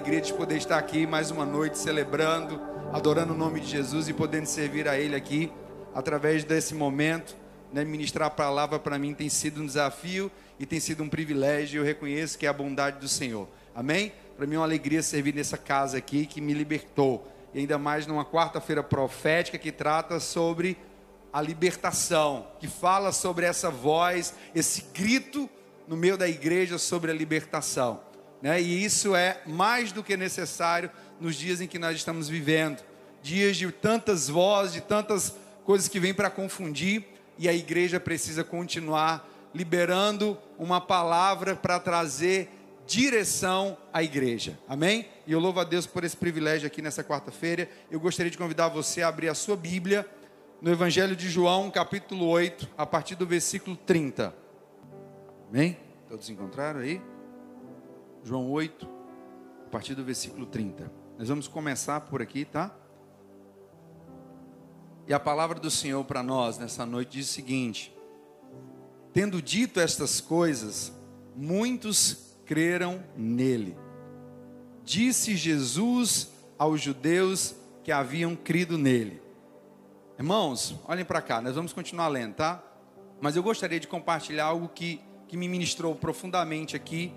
alegria de poder estar aqui mais uma noite celebrando, adorando o nome de Jesus e podendo servir a Ele aqui através desse momento. Né, ministrar a palavra para mim tem sido um desafio e tem sido um privilégio. Eu reconheço que é a bondade do Senhor. Amém? Para mim é uma alegria servir nessa casa aqui que me libertou. E ainda mais numa quarta-feira profética que trata sobre a libertação, que fala sobre essa voz, esse grito no meio da igreja sobre a libertação. Né? E isso é mais do que necessário nos dias em que nós estamos vivendo dias de tantas vozes, de tantas coisas que vêm para confundir, e a igreja precisa continuar liberando uma palavra para trazer direção à igreja. Amém? E eu louvo a Deus por esse privilégio aqui nessa quarta-feira. Eu gostaria de convidar você a abrir a sua Bíblia no Evangelho de João, capítulo 8, a partir do versículo 30. Amém? Todos encontraram aí? João 8, a partir do versículo 30. Nós vamos começar por aqui, tá? E a palavra do Senhor para nós nessa noite diz o seguinte: Tendo dito estas coisas, muitos creram nele. Disse Jesus aos judeus que haviam crido nele. Irmãos, olhem para cá, nós vamos continuar lendo, tá? Mas eu gostaria de compartilhar algo que, que me ministrou profundamente aqui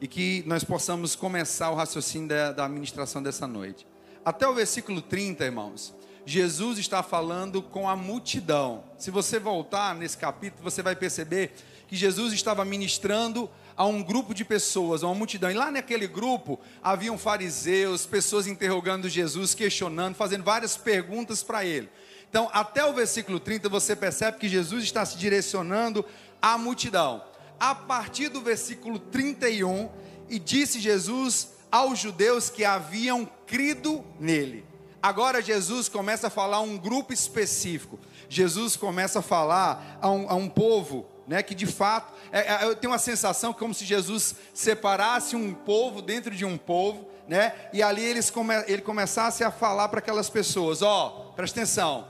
e que nós possamos começar o raciocínio da, da administração dessa noite. Até o versículo 30, irmãos, Jesus está falando com a multidão. Se você voltar nesse capítulo, você vai perceber que Jesus estava ministrando a um grupo de pessoas, a uma multidão. E lá naquele grupo haviam fariseus, pessoas interrogando Jesus, questionando, fazendo várias perguntas para ele. Então, até o versículo 30, você percebe que Jesus está se direcionando à multidão. A partir do versículo 31, e disse Jesus aos judeus que haviam crido nele. Agora Jesus começa a falar a um grupo específico. Jesus começa a falar a um, a um povo, né, que de fato, é, é, eu tenho uma sensação como se Jesus separasse um povo dentro de um povo, né, e ali eles come, ele começasse a falar para aquelas pessoas: ó, oh, presta atenção,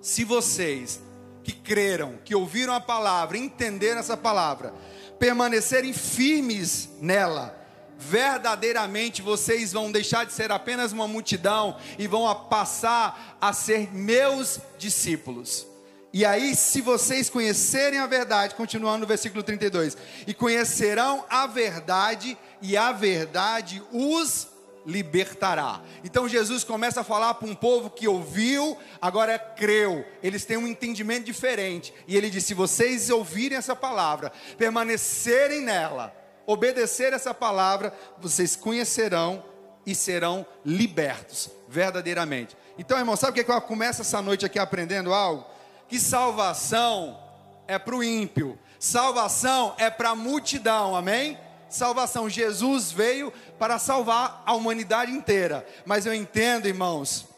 se vocês que creram, que ouviram a palavra, entenderam essa palavra, permanecerem firmes nela, verdadeiramente vocês vão deixar de ser apenas uma multidão e vão passar a ser meus discípulos. E aí, se vocês conhecerem a verdade, continuando no versículo 32, e conhecerão a verdade, e a verdade os libertará. Então Jesus começa a falar para um povo que ouviu, agora creu. Eles têm um entendimento diferente. E ele diz: se vocês ouvirem essa palavra, permanecerem nela, obedecer essa palavra, vocês conhecerão e serão libertos verdadeiramente. Então, irmão, sabe o que eu começo essa noite aqui aprendendo algo? Que salvação é para o ímpio, salvação é para a multidão, amém? Salvação, Jesus veio para salvar a humanidade inteira, mas eu entendo, irmãos,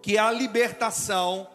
que a libertação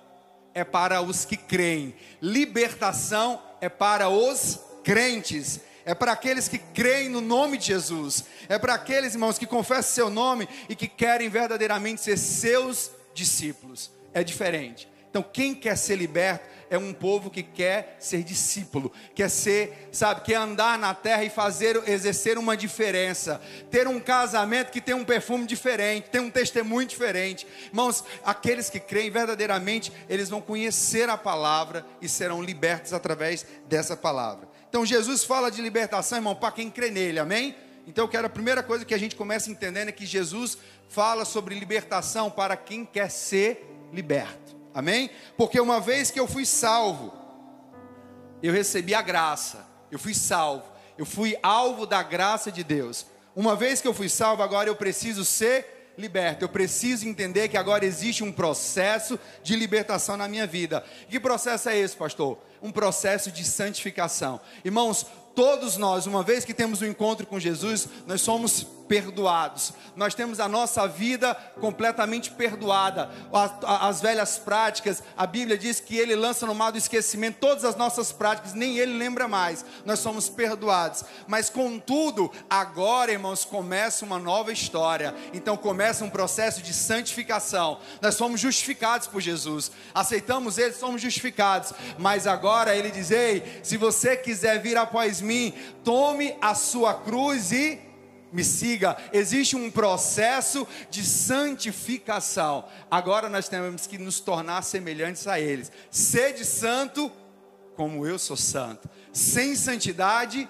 é para os que creem, libertação é para os crentes. É para aqueles que creem no nome de Jesus, é para aqueles irmãos que confessam seu nome e que querem verdadeiramente ser seus discípulos. É diferente. Então, quem quer ser liberto é um povo que quer ser discípulo, quer ser, sabe, quer andar na terra e fazer, exercer uma diferença, ter um casamento que tem um perfume diferente, tem um testemunho diferente. Irmãos, aqueles que creem verdadeiramente, eles vão conhecer a palavra e serão libertos através dessa palavra. Então Jesus fala de libertação, irmão, para quem crê nele, amém? Então eu quero a primeira coisa que a gente começa entendendo é que Jesus fala sobre libertação para quem quer ser liberto, amém? Porque uma vez que eu fui salvo, eu recebi a graça, eu fui salvo, eu fui alvo da graça de Deus. Uma vez que eu fui salvo, agora eu preciso ser liberto. Eu preciso entender que agora existe um processo de libertação na minha vida. Que processo é esse, pastor? um processo de santificação. Irmãos, todos nós, uma vez que temos um encontro com Jesus, nós somos perdoados. Nós temos a nossa vida completamente perdoada. As, velhas práticas, a Bíblia diz que ele lança no mar do esquecimento todas as nossas práticas, nem ele lembra mais. Nós somos perdoados. Mas contudo, agora, irmãos, começa uma nova história. Então começa um processo de santificação. Nós somos justificados por Jesus. Aceitamos ele, somos justificados. Mas agora ele diz: "Ei, se você quiser vir após mim, tome a sua cruz e me siga, existe um processo de santificação. Agora nós temos que nos tornar semelhantes a eles. Sede santo, como eu sou santo. Sem santidade,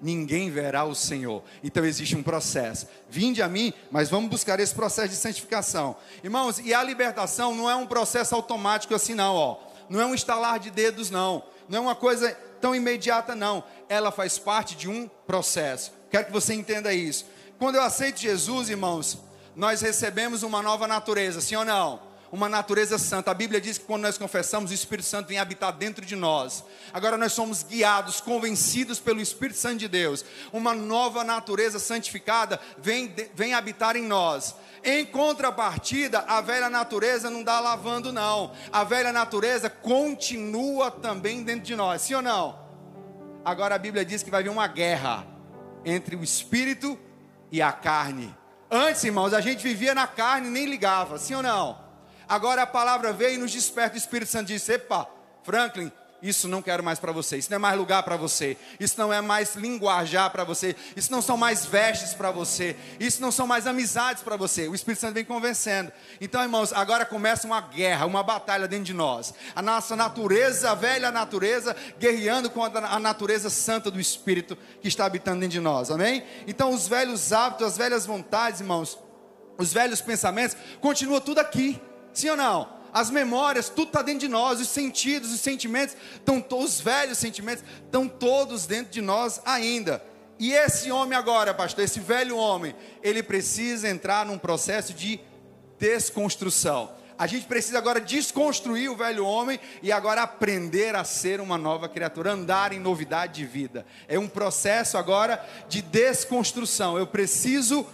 ninguém verá o Senhor. Então existe um processo. Vinde a mim, mas vamos buscar esse processo de santificação. Irmãos, e a libertação não é um processo automático assim não, ó. Não é um estalar de dedos não. Não é uma coisa tão imediata não. Ela faz parte de um processo. Quero que você entenda isso. Quando eu aceito Jesus, irmãos, nós recebemos uma nova natureza, sim ou não? uma natureza santa. A Bíblia diz que quando nós confessamos, o Espírito Santo vem habitar dentro de nós. Agora nós somos guiados, convencidos pelo Espírito Santo de Deus. Uma nova natureza santificada vem, vem habitar em nós. Em contrapartida, a velha natureza não dá lavando, não. A velha natureza continua também dentro de nós, sim ou não? Agora a Bíblia diz que vai vir uma guerra entre o espírito e a carne. Antes, irmãos, a gente vivia na carne e nem ligava, sim ou não? Agora a palavra veio e nos desperta. O Espírito Santo disse: Epa, Franklin, isso não quero mais para você, isso não é mais lugar para você, isso não é mais linguajar para você, isso não são mais vestes para você, isso não são mais amizades para você. O Espírito Santo vem convencendo. Então, irmãos, agora começa uma guerra, uma batalha dentro de nós. A nossa natureza, a velha natureza, guerreando contra a natureza santa do Espírito que está habitando dentro de nós. Amém? Então, os velhos hábitos, as velhas vontades, irmãos, os velhos pensamentos, continua tudo aqui. Sim ou não? As memórias, tudo está dentro de nós, os sentidos, os sentimentos, estão, os velhos sentimentos estão todos dentro de nós ainda. E esse homem agora, pastor, esse velho homem, ele precisa entrar num processo de desconstrução. A gente precisa agora desconstruir o velho homem e agora aprender a ser uma nova criatura, andar em novidade de vida. É um processo agora de desconstrução. Eu preciso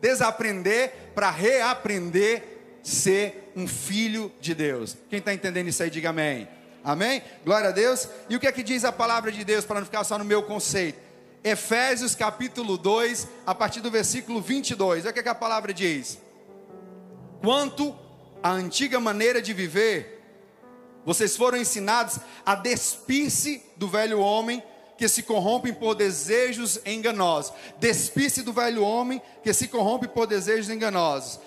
desaprender para reaprender ser um filho de Deus. Quem está entendendo isso aí, diga amém. Amém? Glória a Deus. E o que é que diz a palavra de Deus, para não ficar só no meu conceito? Efésios capítulo 2, a partir do versículo 22. Olha o que, é que a palavra diz. Quanto à antiga maneira de viver, vocês foram ensinados a despir-se do velho homem que se corrompe por desejos enganosos. Despir-se do velho homem que se corrompe por desejos enganosos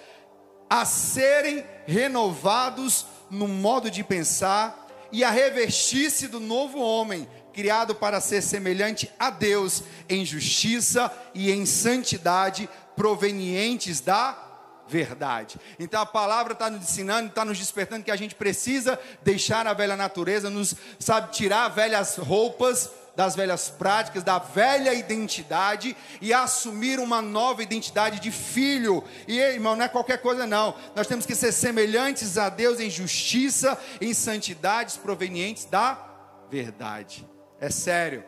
a serem renovados no modo de pensar e a revestir-se do novo homem, criado para ser semelhante a Deus em justiça e em santidade provenientes da verdade. Então a palavra está nos ensinando, está nos despertando que a gente precisa deixar a velha natureza, nos sabe tirar velhas roupas das velhas práticas, da velha identidade e assumir uma nova identidade de filho. E irmão, não é qualquer coisa não. Nós temos que ser semelhantes a Deus em justiça, em santidades provenientes da verdade. É sério.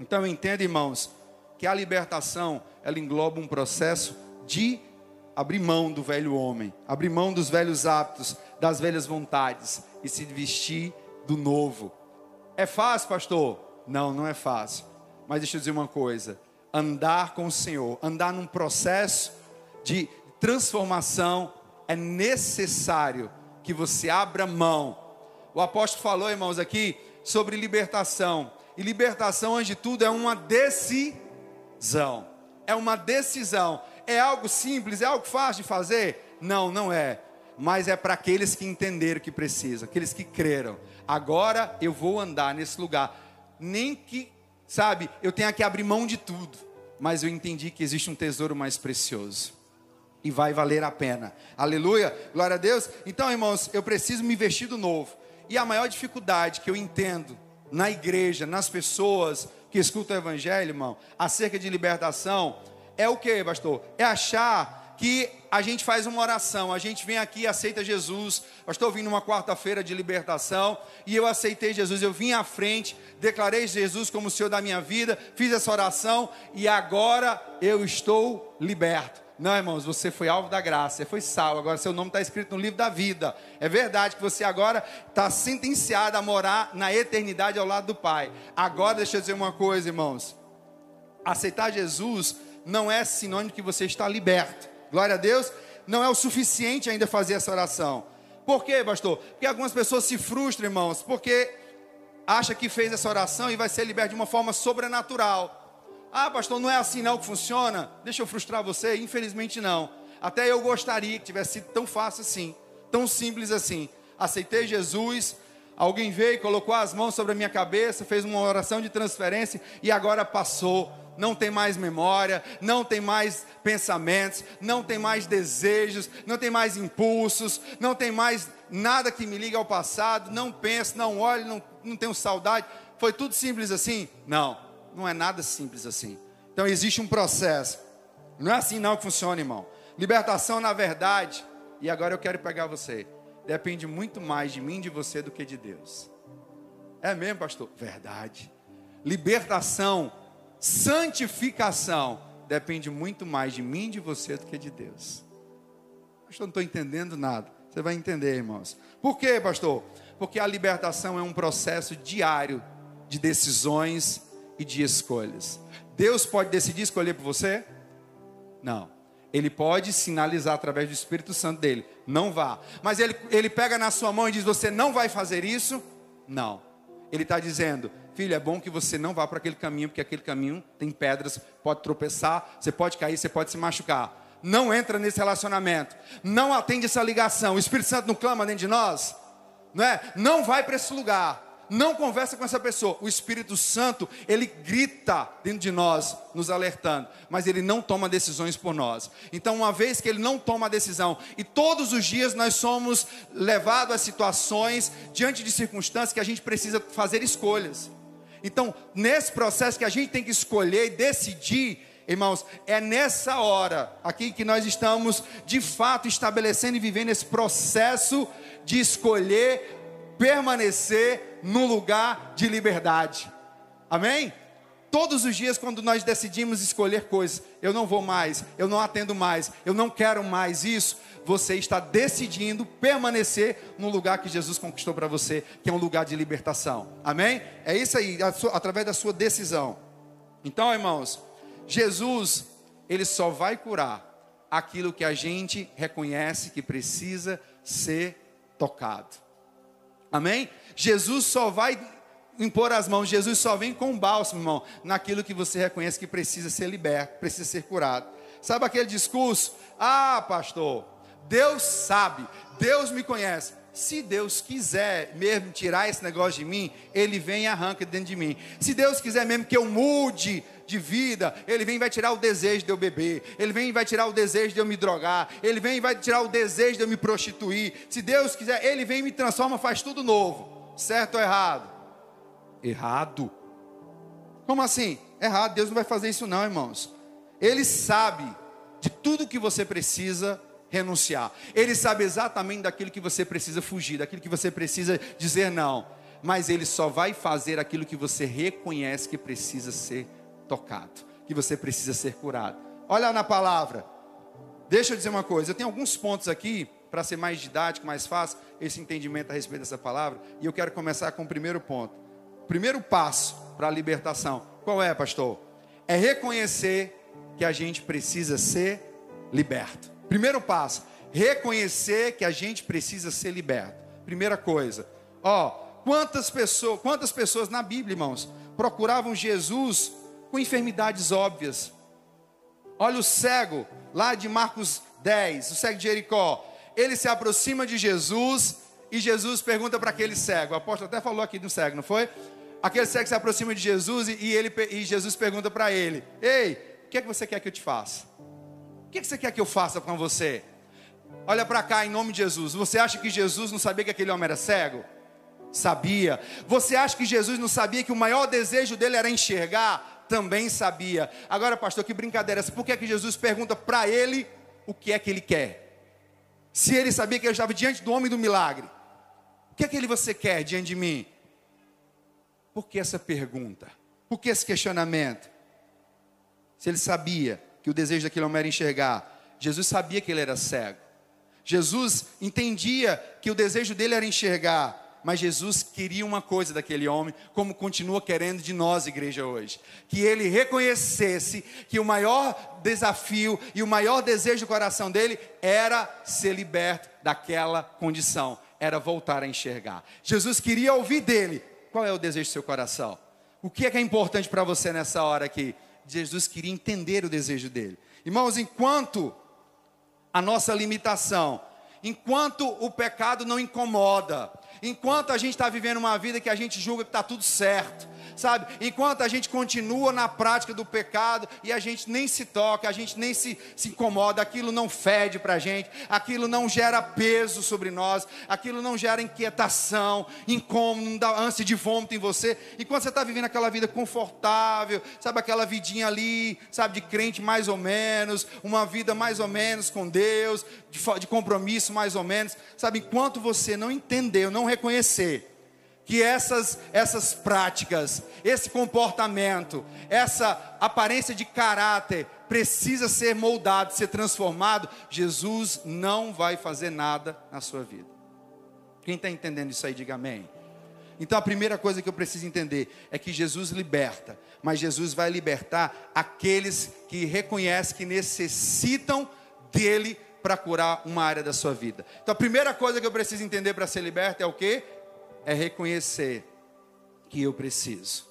Então entenda, irmãos, que a libertação ela engloba um processo de abrir mão do velho homem, abrir mão dos velhos hábitos, das velhas vontades e se vestir do novo. É fácil, pastor? Não, não é fácil. Mas deixa eu dizer uma coisa: andar com o Senhor, andar num processo de transformação, é necessário que você abra mão. O apóstolo falou, irmãos, aqui sobre libertação. E libertação, antes de tudo, é uma decisão. É uma decisão. É algo simples, é algo fácil de fazer? Não, não é. Mas é para aqueles que entenderam que precisam, aqueles que creram. Agora eu vou andar nesse lugar nem que, sabe, eu tenha que abrir mão de tudo, mas eu entendi que existe um tesouro mais precioso e vai valer a pena. Aleluia, glória a Deus. Então, irmãos, eu preciso me vestir do novo. E a maior dificuldade que eu entendo na igreja, nas pessoas que escutam o evangelho, irmão, acerca de libertação, é o que, pastor? É achar que a gente faz uma oração, a gente vem aqui e aceita Jesus. Eu estou vindo uma quarta-feira de libertação e eu aceitei Jesus. Eu vim à frente, declarei Jesus como o Senhor da minha vida, fiz essa oração e agora eu estou liberto. Não, irmãos, você foi alvo da graça, você foi salvo. Agora seu nome está escrito no livro da vida. É verdade que você agora está sentenciado a morar na eternidade ao lado do Pai. Agora, deixa eu dizer uma coisa, irmãos: aceitar Jesus não é sinônimo que você está liberto. Glória a Deus. Não é o suficiente ainda fazer essa oração. Por quê, pastor? Porque algumas pessoas se frustram, irmãos, porque acha que fez essa oração e vai ser liberto de uma forma sobrenatural. Ah, pastor, não é assim não que funciona? Deixa eu frustrar você? Infelizmente não. Até eu gostaria que tivesse sido tão fácil assim, tão simples assim. Aceitei Jesus, alguém veio, colocou as mãos sobre a minha cabeça, fez uma oração de transferência e agora passou. Não tem mais memória, não tem mais pensamentos, não tem mais desejos, não tem mais impulsos, não tem mais nada que me liga ao passado, não penso, não olho, não, não tenho saudade. Foi tudo simples assim? Não não é nada simples assim. Então existe um processo. Não é assim não que funciona, irmão. Libertação, na verdade, e agora eu quero pegar você, depende muito mais de mim, de você, do que de Deus. É mesmo, pastor? Verdade. Libertação, santificação, depende muito mais de mim, de você, do que de Deus. Pastor, não estou entendendo nada. Você vai entender, irmãos. Por quê, pastor? Porque a libertação é um processo diário de decisões e de escolhas. Deus pode decidir escolher por você? Não. Ele pode sinalizar através do Espírito Santo dele. Não vá. Mas ele, ele pega na sua mão e diz: Você não vai fazer isso? Não. Ele está dizendo: Filho, é bom que você não vá para aquele caminho, porque aquele caminho tem pedras, pode tropeçar, você pode cair, você pode se machucar. Não entra nesse relacionamento. Não atende essa ligação. O Espírito Santo não clama dentro de nós? Não é? Não vai para esse lugar não conversa com essa pessoa. O Espírito Santo, ele grita dentro de nós, nos alertando, mas ele não toma decisões por nós. Então, uma vez que ele não toma a decisão, e todos os dias nós somos levados a situações, diante de circunstâncias que a gente precisa fazer escolhas. Então, nesse processo que a gente tem que escolher e decidir, irmãos, é nessa hora aqui que nós estamos de fato estabelecendo e vivendo esse processo de escolher permanecer no lugar de liberdade. Amém? Todos os dias, quando nós decidimos escolher coisas, eu não vou mais, eu não atendo mais, eu não quero mais isso, você está decidindo permanecer no lugar que Jesus conquistou para você, que é um lugar de libertação. Amém? É isso aí, através da sua decisão. Então, irmãos, Jesus, ele só vai curar aquilo que a gente reconhece que precisa ser tocado. Amém? Jesus só vai impor as mãos, Jesus só vem com bálsamo, irmão, naquilo que você reconhece que precisa ser liberto, precisa ser curado. Sabe aquele discurso? Ah, pastor, Deus sabe, Deus me conhece. Se Deus quiser mesmo tirar esse negócio de mim, Ele vem e arranca dentro de mim. Se Deus quiser mesmo que eu mude de vida, Ele vem e vai tirar o desejo de eu beber, Ele vem e vai tirar o desejo de eu me drogar, Ele vem e vai tirar o desejo de eu me prostituir. Se Deus quiser, Ele vem e me transforma, faz tudo novo. Certo ou errado? Errado. Como assim? Errado. Deus não vai fazer isso, não, irmãos. Ele sabe de tudo que você precisa renunciar. Ele sabe exatamente daquilo que você precisa fugir, daquilo que você precisa dizer não. Mas ele só vai fazer aquilo que você reconhece que precisa ser tocado, que você precisa ser curado. Olha na palavra. Deixa eu dizer uma coisa, eu tenho alguns pontos aqui para ser mais didático, mais fácil esse entendimento a respeito dessa palavra, e eu quero começar com o primeiro ponto. Primeiro passo para a libertação. Qual é, pastor? É reconhecer que a gente precisa ser liberto. Primeiro passo, reconhecer que a gente precisa ser liberto. Primeira coisa. Ó, quantas pessoas, quantas pessoas na Bíblia, irmãos, procuravam Jesus com enfermidades óbvias. Olha o cego, lá de Marcos 10, o cego de Jericó. Ele se aproxima de Jesus e Jesus pergunta para aquele cego. O apóstolo até falou aqui do cego, não foi? Aquele cego se aproxima de Jesus e, ele, e Jesus pergunta para ele: Ei, o que é que você quer que eu te faça? Que é você quer que eu faça com você? Olha para cá em nome de Jesus. Você acha que Jesus não sabia que aquele homem era cego? Sabia. Você acha que Jesus não sabia que o maior desejo dele era enxergar? também sabia. Agora, pastor, que brincadeira essa? Por que, é que Jesus pergunta para ele o que é que ele quer? Se ele sabia que ele estava diante do homem do milagre, o que é que ele você quer diante de mim? Por que essa pergunta? Por que esse questionamento? Se ele sabia que o desejo daquele homem era enxergar, Jesus sabia que ele era cego. Jesus entendia que o desejo dele era enxergar mas Jesus queria uma coisa daquele homem, como continua querendo de nós, igreja, hoje: que ele reconhecesse que o maior desafio e o maior desejo do coração dele era ser liberto daquela condição, era voltar a enxergar. Jesus queria ouvir dele: qual é o desejo do seu coração? O que é que é importante para você nessa hora aqui? Jesus queria entender o desejo dele. Irmãos, enquanto a nossa limitação, enquanto o pecado não incomoda, enquanto a gente está vivendo uma vida que a gente julga que está tudo certo, sabe? Enquanto a gente continua na prática do pecado e a gente nem se toca, a gente nem se, se incomoda, aquilo não fede para a gente, aquilo não gera peso sobre nós, aquilo não gera inquietação, incômodo, não dá ânsia de vômito em você. Enquanto você está vivendo aquela vida confortável, sabe? Aquela vidinha ali, sabe? De crente mais ou menos, uma vida mais ou menos com Deus, de, de compromisso mais ou menos, sabe? Enquanto você não entendeu, não reconhecer que essas, essas práticas, esse comportamento, essa aparência de caráter precisa ser moldado, ser transformado, Jesus não vai fazer nada na sua vida. Quem está entendendo isso aí, diga amém. Então a primeira coisa que eu preciso entender é que Jesus liberta, mas Jesus vai libertar aqueles que reconhecem que necessitam dele para curar uma área da sua vida. Então a primeira coisa que eu preciso entender para ser liberto é o que? É reconhecer que eu preciso.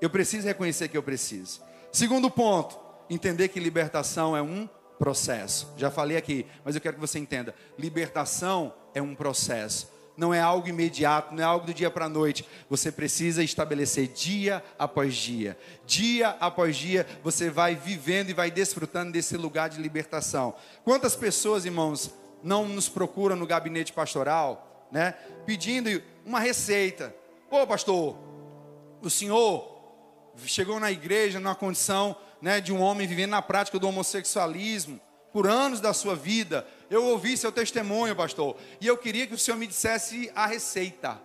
Eu preciso reconhecer que eu preciso. Segundo ponto, entender que libertação é um processo. Já falei aqui, mas eu quero que você entenda: libertação é um processo. Não é algo imediato, não é algo do dia para a noite. Você precisa estabelecer dia após dia. Dia após dia, você vai vivendo e vai desfrutando desse lugar de libertação. Quantas pessoas, irmãos, não nos procuram no gabinete pastoral, né? Pedindo uma receita. Pô, pastor, o senhor chegou na igreja numa condição né, de um homem vivendo na prática do homossexualismo por anos da sua vida. Eu ouvi seu testemunho, pastor, e eu queria que o senhor me dissesse a receita.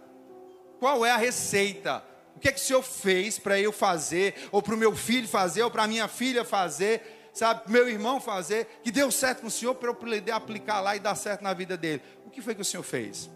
Qual é a receita? O que é que o senhor fez para eu fazer, ou para o meu filho fazer, ou para minha filha fazer, sabe, meu irmão fazer, que deu certo com o senhor para eu poder aplicar lá e dar certo na vida dele? O que foi que o senhor fez?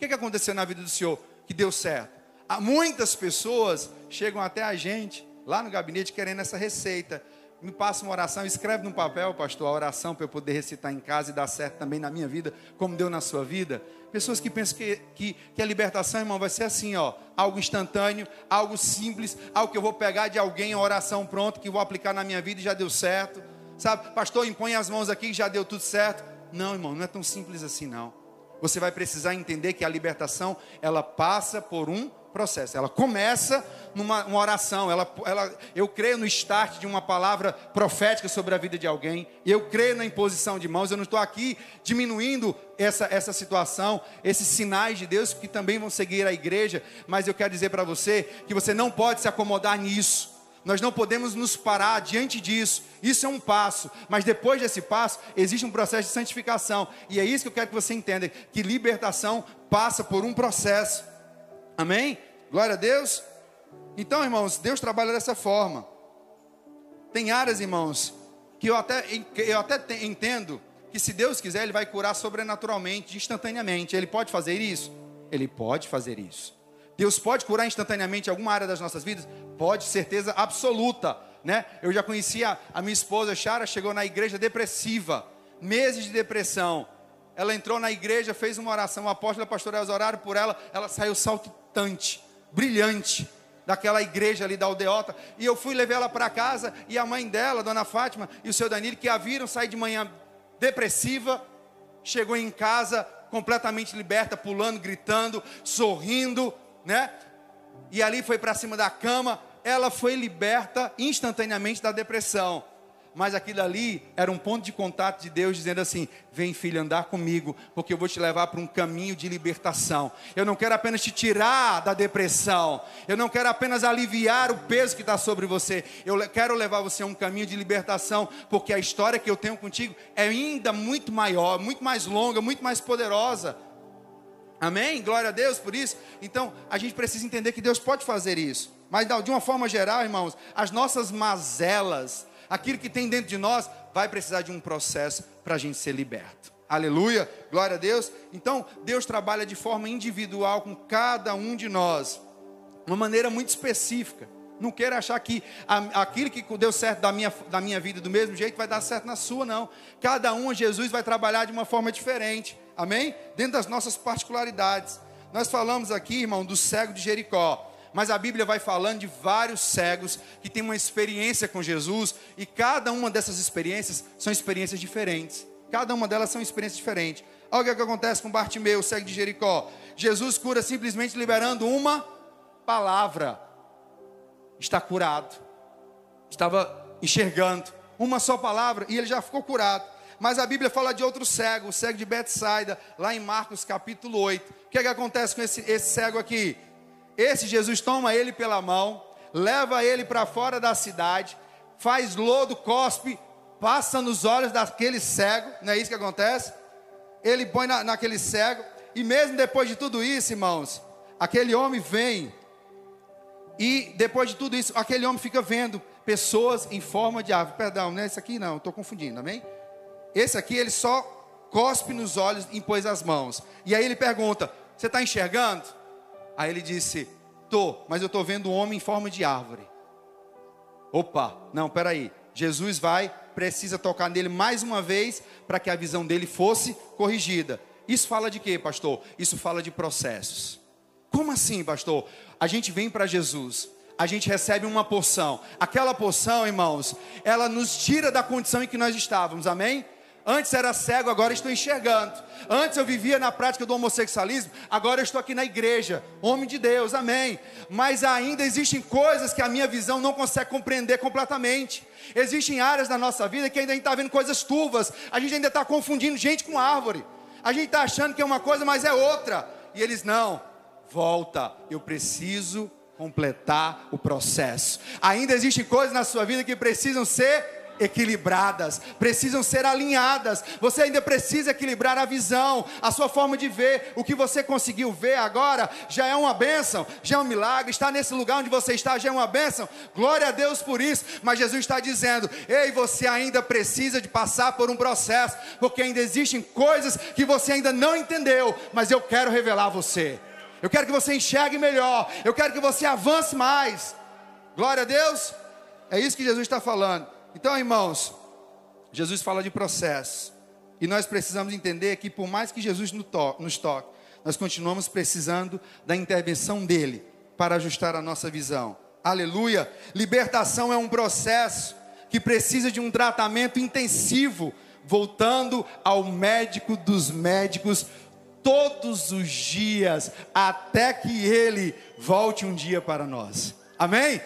Que, que aconteceu na vida do senhor que deu certo? Há muitas pessoas chegam até a gente lá no gabinete querendo essa receita. Me passa uma oração, escreve num papel, pastor, a oração para eu poder recitar em casa e dar certo também na minha vida, como deu na sua vida. Pessoas que pensam que, que, que a libertação, irmão, vai ser assim, ó, algo instantâneo, algo simples, algo que eu vou pegar de alguém, a oração pronta, que vou aplicar na minha vida e já deu certo. Sabe, pastor, impõe as mãos aqui e já deu tudo certo. Não, irmão, não é tão simples assim, não você vai precisar entender que a libertação ela passa por um processo. Ela começa numa oração. Ela, ela, eu creio no start de uma palavra profética sobre a vida de alguém. Eu creio na imposição de mãos. Eu não estou aqui diminuindo essa, essa situação, esses sinais de Deus que também vão seguir a igreja. Mas eu quero dizer para você que você não pode se acomodar nisso. Nós não podemos nos parar diante disso. Isso é um passo, mas depois desse passo existe um processo de santificação. E é isso que eu quero que você entenda, que libertação passa por um processo. Amém? Glória a Deus. Então, irmãos, Deus trabalha dessa forma. Tem áreas, irmãos, que eu até, eu até entendo que se Deus quiser, Ele vai curar sobrenaturalmente, instantaneamente. Ele pode fazer isso? Ele pode fazer isso. Deus pode curar instantaneamente alguma área das nossas vidas? Pode, certeza absoluta. Né? Eu já conhecia a minha esposa, Chara, chegou na igreja depressiva, meses de depressão. Ela entrou na igreja, fez uma oração, a pastora elas oraram por ela, ela saiu saltitante, brilhante daquela igreja ali da aldeota. E eu fui levar ela para casa e a mãe dela, dona Fátima, e o seu Danilo, que a viram sair de manhã depressiva, chegou em casa completamente liberta, pulando, gritando, sorrindo, né? E ali foi para cima da cama, ela foi liberta instantaneamente da depressão. Mas aquilo ali era um ponto de contato de Deus dizendo assim: Vem, filho, andar comigo, porque eu vou te levar para um caminho de libertação. Eu não quero apenas te tirar da depressão, eu não quero apenas aliviar o peso que está sobre você, eu quero levar você a um caminho de libertação, porque a história que eu tenho contigo é ainda muito maior, muito mais longa, muito mais poderosa. Amém? Glória a Deus por isso. Então, a gente precisa entender que Deus pode fazer isso. Mas, de uma forma geral, irmãos, as nossas mazelas, aquilo que tem dentro de nós, vai precisar de um processo para a gente ser liberto. Aleluia, glória a Deus. Então, Deus trabalha de forma individual com cada um de nós, uma maneira muito específica. Não queira achar que aquilo que deu certo da minha, da minha vida do mesmo jeito vai dar certo na sua, não. Cada um, Jesus vai trabalhar de uma forma diferente. Amém? Dentro das nossas particularidades. Nós falamos aqui, irmão, do cego de Jericó. mas a Bíblia vai falando de vários cegos que têm uma experiência com Jesus e cada uma dessas experiências são experiências diferentes. Cada uma delas são experiências diferentes. Olha o que, é acontece com Bartimeu, cego de Jericó. Jesus cura simplesmente liberando uma palavra. Está curado. Estava enxergando uma só palavra e ele já ficou curado. Mas a Bíblia fala de outro cego, o cego de Betsaida, lá em Marcos capítulo 8. O que, é que acontece com esse, esse cego aqui? Esse Jesus toma ele pela mão, leva ele para fora da cidade, faz lodo, cospe, passa nos olhos daquele cego, não é isso que acontece? Ele põe na, naquele cego, e mesmo depois de tudo isso, irmãos, aquele homem vem, e depois de tudo isso, aquele homem fica vendo pessoas em forma de árvore. Perdão, não é esse aqui não, estou confundindo, amém? Esse aqui ele só cospe nos olhos e impôs as mãos. E aí ele pergunta: Você está enxergando? Aí ele disse: Tô, mas eu estou vendo um homem em forma de árvore. Opa, não, peraí. Jesus vai, precisa tocar nele mais uma vez para que a visão dele fosse corrigida. Isso fala de quê, pastor? Isso fala de processos. Como assim, pastor? A gente vem para Jesus, a gente recebe uma porção. Aquela porção, irmãos, ela nos tira da condição em que nós estávamos, amém? Antes era cego, agora estou enxergando. Antes eu vivia na prática do homossexualismo, agora eu estou aqui na igreja. Homem de Deus, amém. Mas ainda existem coisas que a minha visão não consegue compreender completamente. Existem áreas da nossa vida que ainda está vendo coisas turvas. A gente ainda está confundindo gente com árvore. A gente está achando que é uma coisa, mas é outra. E eles não. Volta, eu preciso completar o processo. Ainda existem coisas na sua vida que precisam ser equilibradas, precisam ser alinhadas. Você ainda precisa equilibrar a visão, a sua forma de ver. O que você conseguiu ver agora já é uma bênção, já é um milagre. Estar nesse lugar onde você está já é uma bênção. Glória a Deus por isso. Mas Jesus está dizendo: ei, você ainda precisa de passar por um processo, porque ainda existem coisas que você ainda não entendeu, mas eu quero revelar a você. Eu quero que você enxergue melhor. Eu quero que você avance mais. Glória a Deus. É isso que Jesus está falando. Então, irmãos, Jesus fala de processo. E nós precisamos entender que, por mais que Jesus nos toque, nós continuamos precisando da intervenção dele para ajustar a nossa visão. Aleluia! Libertação é um processo que precisa de um tratamento intensivo, voltando ao médico dos médicos todos os dias, até que ele volte um dia para nós. Amém?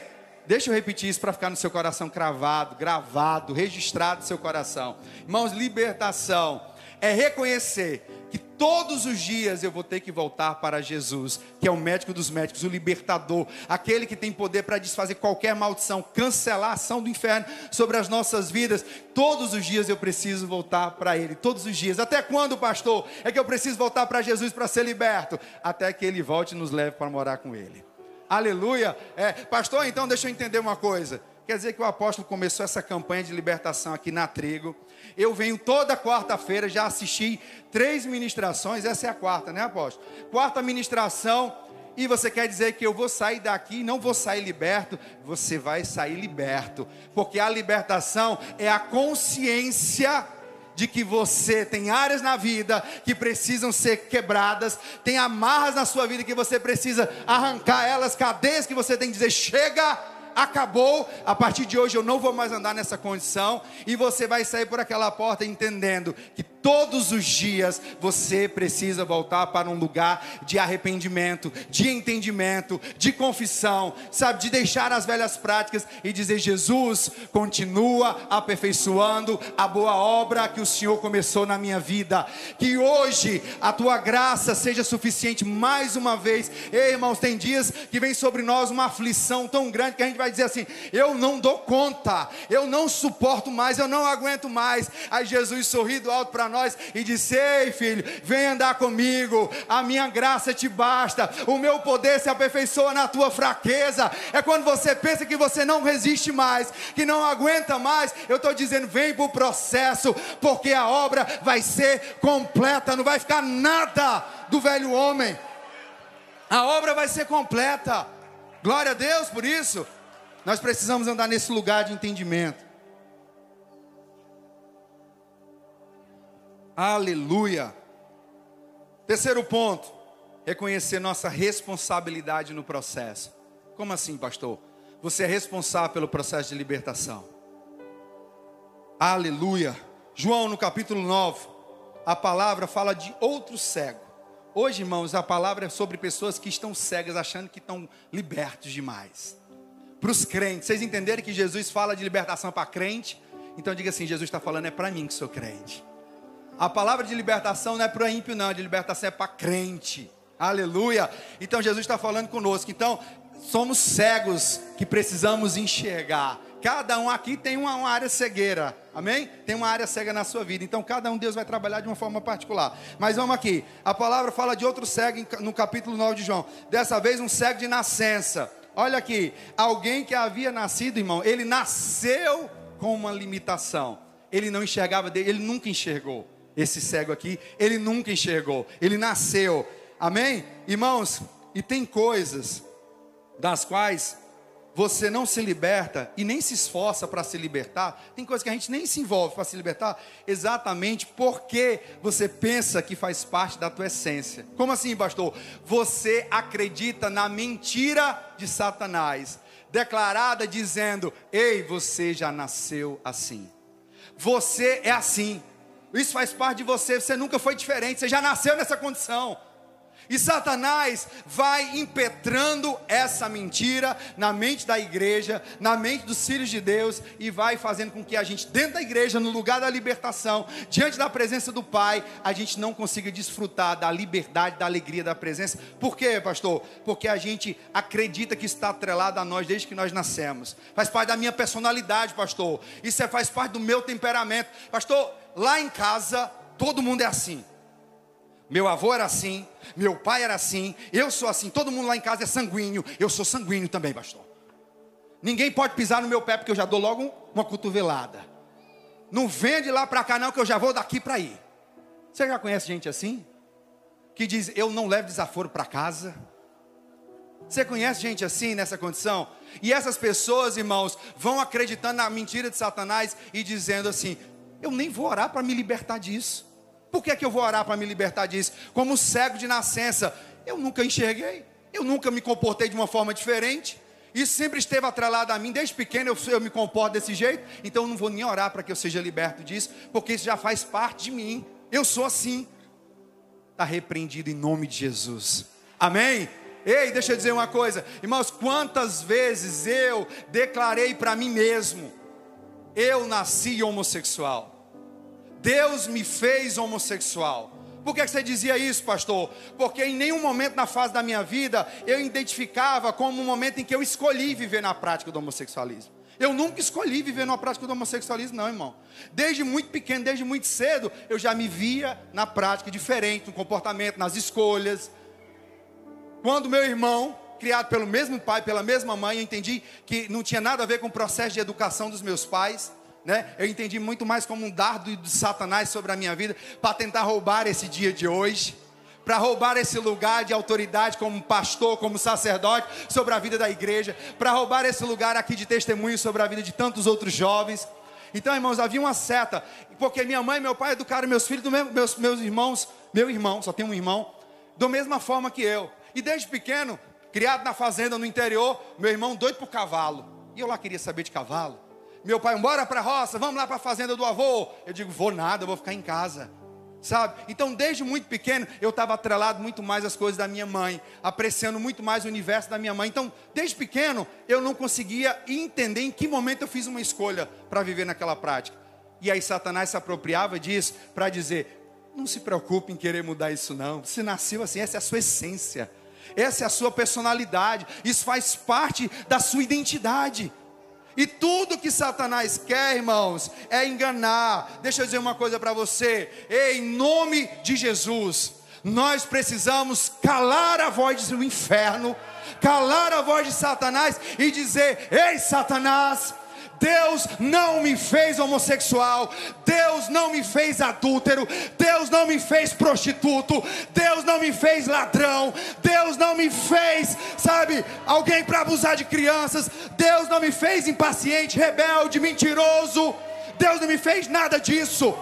Deixa eu repetir isso para ficar no seu coração cravado, gravado, registrado no seu coração. Irmãos, libertação é reconhecer que todos os dias eu vou ter que voltar para Jesus, que é o médico dos médicos, o libertador, aquele que tem poder para desfazer qualquer maldição, cancelar a ação do inferno sobre as nossas vidas. Todos os dias eu preciso voltar para Ele, todos os dias. Até quando, pastor? É que eu preciso voltar para Jesus para ser liberto? Até que Ele volte e nos leve para morar com Ele. Aleluia. É, pastor, então deixa eu entender uma coisa. Quer dizer que o apóstolo começou essa campanha de libertação aqui na Trigo. Eu venho toda quarta-feira, já assisti três ministrações, essa é a quarta, né, apóstolo? Quarta ministração, e você quer dizer que eu vou sair daqui e não vou sair liberto? Você vai sair liberto, porque a libertação é a consciência de que você tem áreas na vida que precisam ser quebradas, tem amarras na sua vida que você precisa arrancar elas, cadeias que você tem que dizer: chega, acabou, a partir de hoje eu não vou mais andar nessa condição, e você vai sair por aquela porta entendendo que todos os dias você precisa voltar para um lugar de arrependimento, de entendimento, de confissão, sabe, de deixar as velhas práticas e dizer: Jesus, continua aperfeiçoando a boa obra que o Senhor começou na minha vida, que hoje a tua graça seja suficiente mais uma vez. Ei, irmãos, tem dias que vem sobre nós uma aflição tão grande que a gente vai dizer assim: eu não dou conta, eu não suporto mais, eu não aguento mais. Aí Jesus sorri do alto para nós e disse: Ei, filho, vem andar comigo, a minha graça te basta, o meu poder se aperfeiçoa na tua fraqueza. É quando você pensa que você não resiste mais, que não aguenta mais. Eu estou dizendo: vem para o processo, porque a obra vai ser completa, não vai ficar nada do velho homem. A obra vai ser completa. Glória a Deus por isso. Nós precisamos andar nesse lugar de entendimento. Aleluia. Terceiro ponto, reconhecer nossa responsabilidade no processo. Como assim, pastor? Você é responsável pelo processo de libertação. Aleluia. João, no capítulo 9, a palavra fala de outro cego. Hoje, irmãos, a palavra é sobre pessoas que estão cegas, achando que estão libertos demais. Para os crentes, vocês entenderem que Jesus fala de libertação para crente? Então diga assim: Jesus está falando, é para mim que sou crente. A palavra de libertação não é para ímpio, não, de libertação é para crente. Aleluia. Então Jesus está falando conosco. Então, somos cegos que precisamos enxergar. Cada um aqui tem uma, uma, área cegueira, amém? Tem uma área cega na sua vida. Então, cada um Deus vai trabalhar de uma forma particular. Mas vamos aqui. A palavra fala de outro cego no capítulo 9 de João. Dessa vez, um cego de nascença. Olha aqui. Alguém que havia nascido, irmão, ele nasceu com uma limitação. Ele não enxergava ele nunca enxergou. Esse cego aqui, ele nunca enxergou. Ele nasceu. Amém? Irmãos, e tem coisas das quais você não se liberta e nem se esforça para se libertar, tem coisas que a gente nem se envolve para se libertar, exatamente porque você pensa que faz parte da tua essência. Como assim, pastor? Você acredita na mentira de Satanás, declarada dizendo: "Ei, você já nasceu assim. Você é assim. Isso faz parte de você, você nunca foi diferente, você já nasceu nessa condição." E Satanás vai impetrando essa mentira na mente da igreja, na mente dos filhos de Deus, e vai fazendo com que a gente, dentro da igreja, no lugar da libertação, diante da presença do Pai, a gente não consiga desfrutar da liberdade, da alegria da presença. Por quê, pastor? Porque a gente acredita que está atrelado a nós desde que nós nascemos. Faz parte da minha personalidade, pastor. Isso é, faz parte do meu temperamento. Pastor, lá em casa, todo mundo é assim. Meu avô era assim, meu pai era assim, eu sou assim, todo mundo lá em casa é sanguíneo, eu sou sanguíneo também, pastor. Ninguém pode pisar no meu pé porque eu já dou logo uma cotovelada. Não vende lá para cá não que eu já vou daqui para aí. Você já conhece gente assim? Que diz, eu não levo desaforo para casa. Você conhece gente assim nessa condição? E essas pessoas, irmãos, vão acreditando na mentira de Satanás e dizendo assim: eu nem vou orar para me libertar disso. Por que, é que eu vou orar para me libertar disso? Como cego de nascença, eu nunca enxerguei, eu nunca me comportei de uma forma diferente. Isso sempre esteve atrelado a mim, desde pequeno eu, eu me comporto desse jeito, então eu não vou nem orar para que eu seja liberto disso, porque isso já faz parte de mim. Eu sou assim. Está repreendido em nome de Jesus. Amém? Ei, deixa eu dizer uma coisa, irmãos, quantas vezes eu declarei para mim mesmo, eu nasci homossexual. Deus me fez homossexual. Por que você dizia isso, pastor? Porque em nenhum momento na fase da minha vida eu identificava como um momento em que eu escolhi viver na prática do homossexualismo. Eu nunca escolhi viver na prática do homossexualismo, não, irmão. Desde muito pequeno, desde muito cedo, eu já me via na prática diferente, no comportamento, nas escolhas. Quando meu irmão, criado pelo mesmo pai, pela mesma mãe, eu entendi que não tinha nada a ver com o processo de educação dos meus pais né? Eu entendi muito mais como um dardo de Satanás sobre a minha vida para tentar roubar esse dia de hoje, para roubar esse lugar de autoridade como pastor, como sacerdote sobre a vida da igreja, para roubar esse lugar aqui de testemunho sobre a vida de tantos outros jovens. Então, irmãos, havia uma seta, porque minha mãe e meu pai educaram meus filhos, mesmo, meus, meus irmãos, meu irmão, só tem um irmão, da mesma forma que eu. E desde pequeno, criado na fazenda no interior, meu irmão doido por cavalo. E eu lá queria saber de cavalo. Meu pai, bora para a roça, vamos lá para a fazenda do avô. Eu digo, vou nada, vou ficar em casa. Sabe? Então, desde muito pequeno, eu estava atrelado muito mais às coisas da minha mãe, apreciando muito mais o universo da minha mãe. Então, desde pequeno, eu não conseguia entender em que momento eu fiz uma escolha para viver naquela prática. E aí, Satanás se apropriava disso para dizer: não se preocupe em querer mudar isso, não. Você nasceu assim, essa é a sua essência, essa é a sua personalidade, isso faz parte da sua identidade. E tudo que Satanás quer, irmãos, é enganar. Deixa eu dizer uma coisa para você. Em nome de Jesus, nós precisamos calar a voz do inferno, calar a voz de Satanás e dizer: Ei, Satanás, Deus não me fez homossexual, Deus não me fez adúltero, Deus não me fez prostituto, Deus não me fez ladrão, Deus não me fez, sabe, alguém para abusar de crianças, Deus não me fez impaciente, rebelde, mentiroso, Deus não me fez nada disso.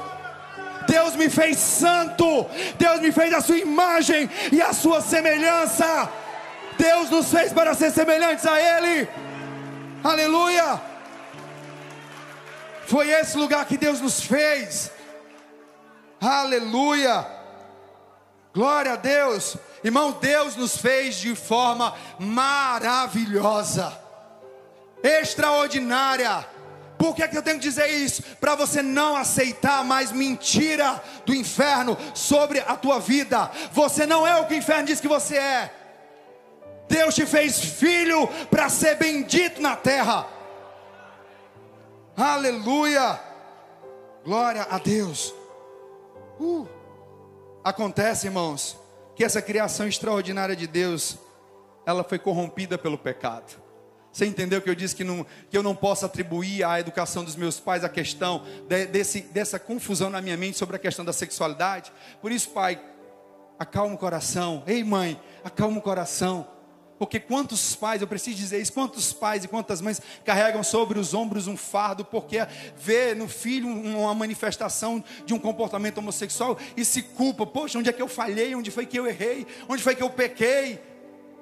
Deus me fez santo, Deus me fez a sua imagem e a sua semelhança. Deus nos fez para ser semelhantes a Ele. Aleluia! Foi esse lugar que Deus nos fez. Aleluia! Glória a Deus. Irmão, Deus nos fez de forma maravilhosa, extraordinária. Por que, é que eu tenho que dizer isso? Para você não aceitar mais mentira do inferno sobre a tua vida. Você não é o que o inferno diz que você é. Deus te fez filho para ser bendito na terra. Aleluia! Glória a Deus. Uh. Acontece, irmãos, que essa criação extraordinária de Deus, ela foi corrompida pelo pecado. Você entendeu que eu disse que, não, que eu não posso atribuir à educação dos meus pais a questão de, desse, dessa confusão na minha mente sobre a questão da sexualidade? Por isso, pai, acalma o coração. Ei, mãe, acalma o coração. Porque quantos pais, eu preciso dizer isso, quantos pais e quantas mães carregam sobre os ombros um fardo, porque vê no filho uma manifestação de um comportamento homossexual e se culpa, poxa, onde é que eu falhei, onde foi que eu errei, onde foi que eu pequei?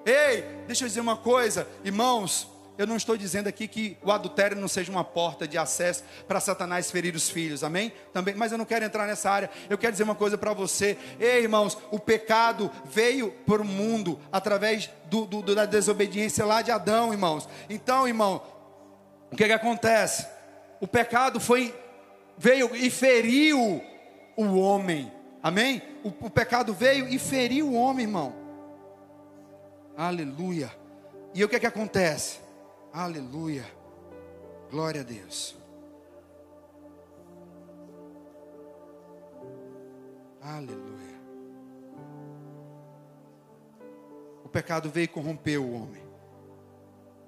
Ei, deixa eu dizer uma coisa, irmãos, eu não estou dizendo aqui que o adultério não seja uma porta de acesso para Satanás ferir os filhos, amém? Também, mas eu não quero entrar nessa área. Eu quero dizer uma coisa para você. Ei, irmãos, o pecado veio para o mundo através do, do, da desobediência lá de Adão, irmãos. Então, irmão, o que, que acontece? O pecado foi veio e feriu o homem. Amém? O, o pecado veio e feriu o homem, irmão. Aleluia. E o que, que acontece? Aleluia. Glória a Deus. Aleluia. O pecado veio e corrompeu o homem.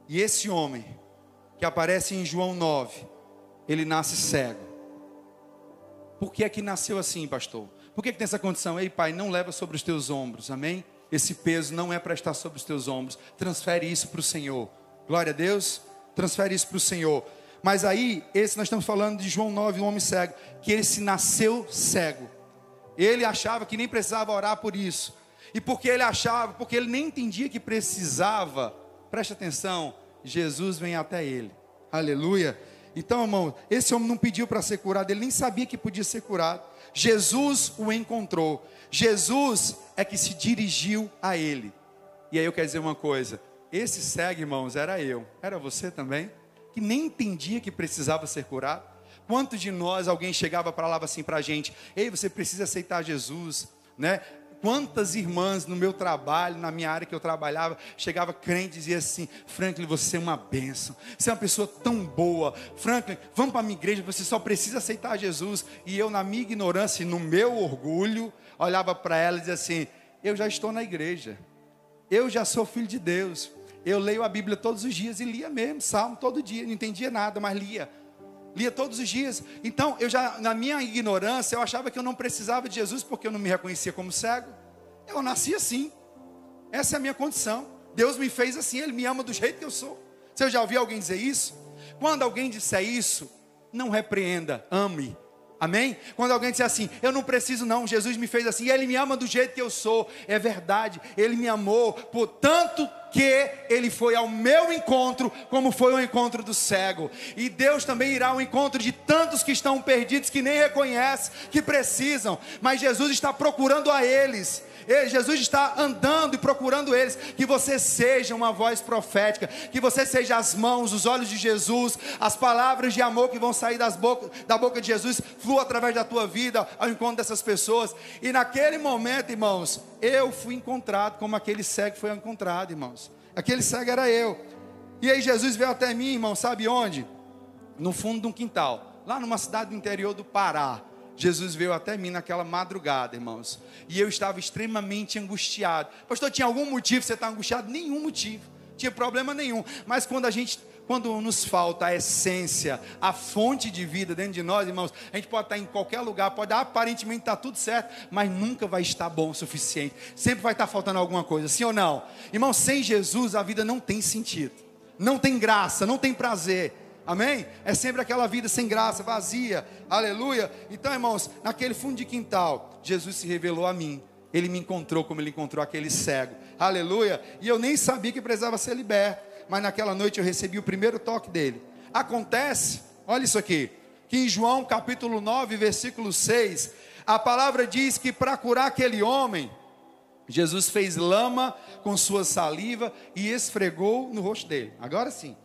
E esse homem, que aparece em João 9, ele nasce cego. Por que é que nasceu assim, pastor? Por que, que tem essa condição? Ei, pai, não leva sobre os teus ombros, amém? Esse peso não é para estar sobre os teus ombros. Transfere isso para o Senhor. Glória a Deus. Transfere isso para o Senhor. Mas aí, esse nós estamos falando de João 9, o homem cego, que ele se nasceu cego. Ele achava que nem precisava orar por isso. E porque ele achava, porque ele nem entendia que precisava, preste atenção, Jesus vem até ele. Aleluia. Então, irmão, esse homem não pediu para ser curado, ele nem sabia que podia ser curado. Jesus o encontrou. Jesus é que se dirigiu a ele. E aí eu quero dizer uma coisa: esse cego, irmãos, era eu. Era você também? Que nem entendia que precisava ser curado. Quantos de nós alguém chegava para lá assim para a gente: Ei, você precisa aceitar Jesus, né? Quantas irmãs no meu trabalho, na minha área que eu trabalhava, chegava crente e dizia assim: Franklin, você é uma bênção, você é uma pessoa tão boa. Franklin, vamos para a minha igreja, você só precisa aceitar Jesus. E eu, na minha ignorância e no meu orgulho, olhava para ela e dizia assim: Eu já estou na igreja, eu já sou filho de Deus, eu leio a Bíblia todos os dias e lia mesmo, salmo todo dia, não entendia nada, mas lia. Lia todos os dias. Então, eu já, na minha ignorância, eu achava que eu não precisava de Jesus porque eu não me reconhecia como cego. Eu nasci assim. Essa é a minha condição. Deus me fez assim, Ele me ama do jeito que eu sou. Você já ouviu alguém dizer isso? Quando alguém disser isso, não repreenda, ame. Amém? Quando alguém disser assim, eu não preciso não, Jesus me fez assim, Ele me ama do jeito que eu sou. É verdade, Ele me amou por tanto que ele foi ao meu encontro, como foi o encontro do cego. E Deus também irá ao encontro de tantos que estão perdidos, que nem reconhecem, que precisam, mas Jesus está procurando a eles. Jesus está andando e procurando eles. Que você seja uma voz profética, que você seja as mãos, os olhos de Jesus, as palavras de amor que vão sair das boca, da boca de Jesus, flua através da tua vida ao encontro dessas pessoas. E naquele momento, irmãos, eu fui encontrado como aquele cego foi encontrado, irmãos. Aquele cego era eu. E aí Jesus veio até mim, irmão, sabe onde? No fundo de um quintal, lá numa cidade do interior do Pará. Jesus veio até mim naquela madrugada, irmãos. E eu estava extremamente angustiado. Pastor, tinha algum motivo você estar angustiado? Nenhum motivo. Tinha problema nenhum. Mas quando a gente quando nos falta a essência, a fonte de vida dentro de nós, irmãos, a gente pode estar em qualquer lugar, pode aparentemente estar tudo certo, mas nunca vai estar bom o suficiente. Sempre vai estar faltando alguma coisa, sim ou não? Irmão, sem Jesus a vida não tem sentido, não tem graça, não tem prazer. Amém? É sempre aquela vida sem graça, vazia. Aleluia. Então, irmãos, naquele fundo de quintal, Jesus se revelou a mim. ele me encontrou como ele encontrou aquele cego. Aleluia! E eu nem sabia que precisava ser liberto, mas naquela noite eu recebi o primeiro toque dele. Acontece, olha isso aqui, que em João capítulo 9, versículo 6, a palavra diz que para curar aquele homem, Jesus fez lama com sua saliva e esfregou no rosto dele. Agora sim.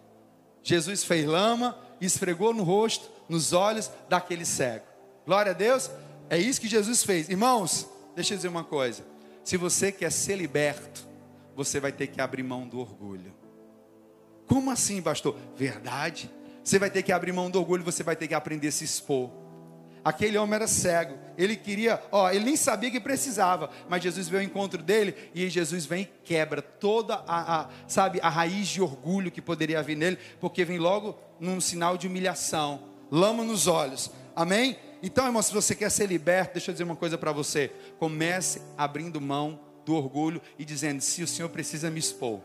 Jesus fez lama, esfregou no rosto, nos olhos daquele cego. Glória a Deus. É isso que Jesus fez. Irmãos, deixa eu dizer uma coisa. Se você quer ser liberto, você vai ter que abrir mão do orgulho. Como assim, pastor? Verdade. Você vai ter que abrir mão do orgulho, você vai ter que aprender a se expor. Aquele homem era cego. Ele queria, ó, ele nem sabia que precisava, mas Jesus veio ao encontro dele e Jesus vem e quebra toda a, a, sabe, a raiz de orgulho que poderia haver nele, porque vem logo num sinal de humilhação, lama nos olhos. Amém? Então, irmão, se você quer ser liberto, deixa eu dizer uma coisa para você. Comece abrindo mão do orgulho e dizendo: se o Senhor precisa me expor,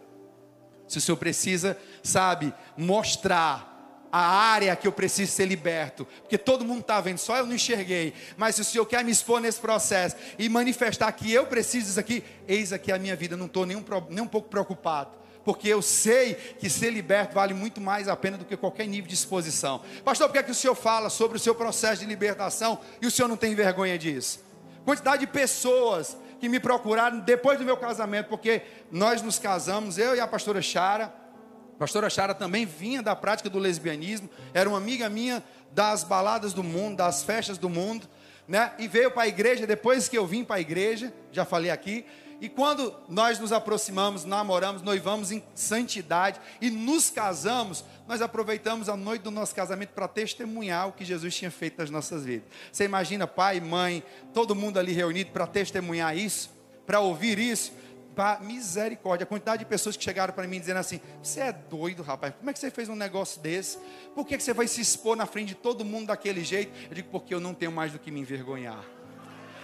se o Senhor precisa, sabe, mostrar a área que eu preciso ser liberto, porque todo mundo está vendo, só eu não enxerguei. Mas se o Senhor quer me expor nesse processo e manifestar que eu preciso disso aqui, eis aqui a minha vida, não estou nem, um, nem um pouco preocupado porque eu sei que ser liberto vale muito mais a pena do que qualquer nível de exposição. Pastor, por que, é que o senhor fala sobre o seu processo de libertação e o senhor não tem vergonha disso? Quantidade de pessoas que me procuraram depois do meu casamento, porque nós nos casamos, eu e a pastora Chara, pastora Chara também vinha da prática do lesbianismo, era uma amiga minha das baladas do mundo, das festas do mundo, né? E veio para a igreja depois que eu vim para a igreja, já falei aqui. E quando nós nos aproximamos, namoramos, noivamos em santidade e nos casamos, nós aproveitamos a noite do nosso casamento para testemunhar o que Jesus tinha feito nas nossas vidas. Você imagina pai, mãe, todo mundo ali reunido para testemunhar isso, para ouvir isso? misericórdia, a quantidade de pessoas que chegaram para mim dizendo assim: Você é doido, rapaz, como é que você fez um negócio desse? Por que, que você vai se expor na frente de todo mundo daquele jeito? Eu digo: Porque eu não tenho mais do que me envergonhar.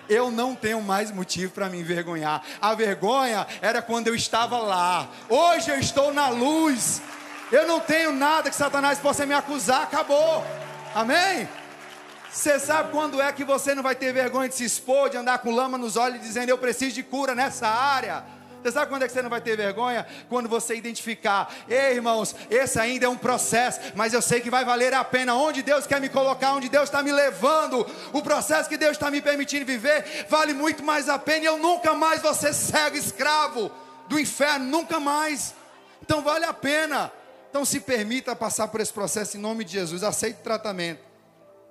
Eu não tenho mais motivo para me envergonhar. A vergonha era quando eu estava lá. Hoje eu estou na luz. Eu não tenho nada que Satanás possa me acusar. Acabou. Amém? Você sabe quando é que você não vai ter vergonha de se expor, de andar com lama nos olhos, dizendo eu preciso de cura nessa área? Você sabe quando é que você não vai ter vergonha? Quando você identificar, ei irmãos, esse ainda é um processo, mas eu sei que vai valer a pena. Onde Deus quer me colocar, onde Deus está me levando, o processo que Deus está me permitindo viver, vale muito mais a pena. E eu nunca mais vou ser cego, escravo do inferno, nunca mais. Então vale a pena. Então se permita passar por esse processo em nome de Jesus. Aceite o tratamento.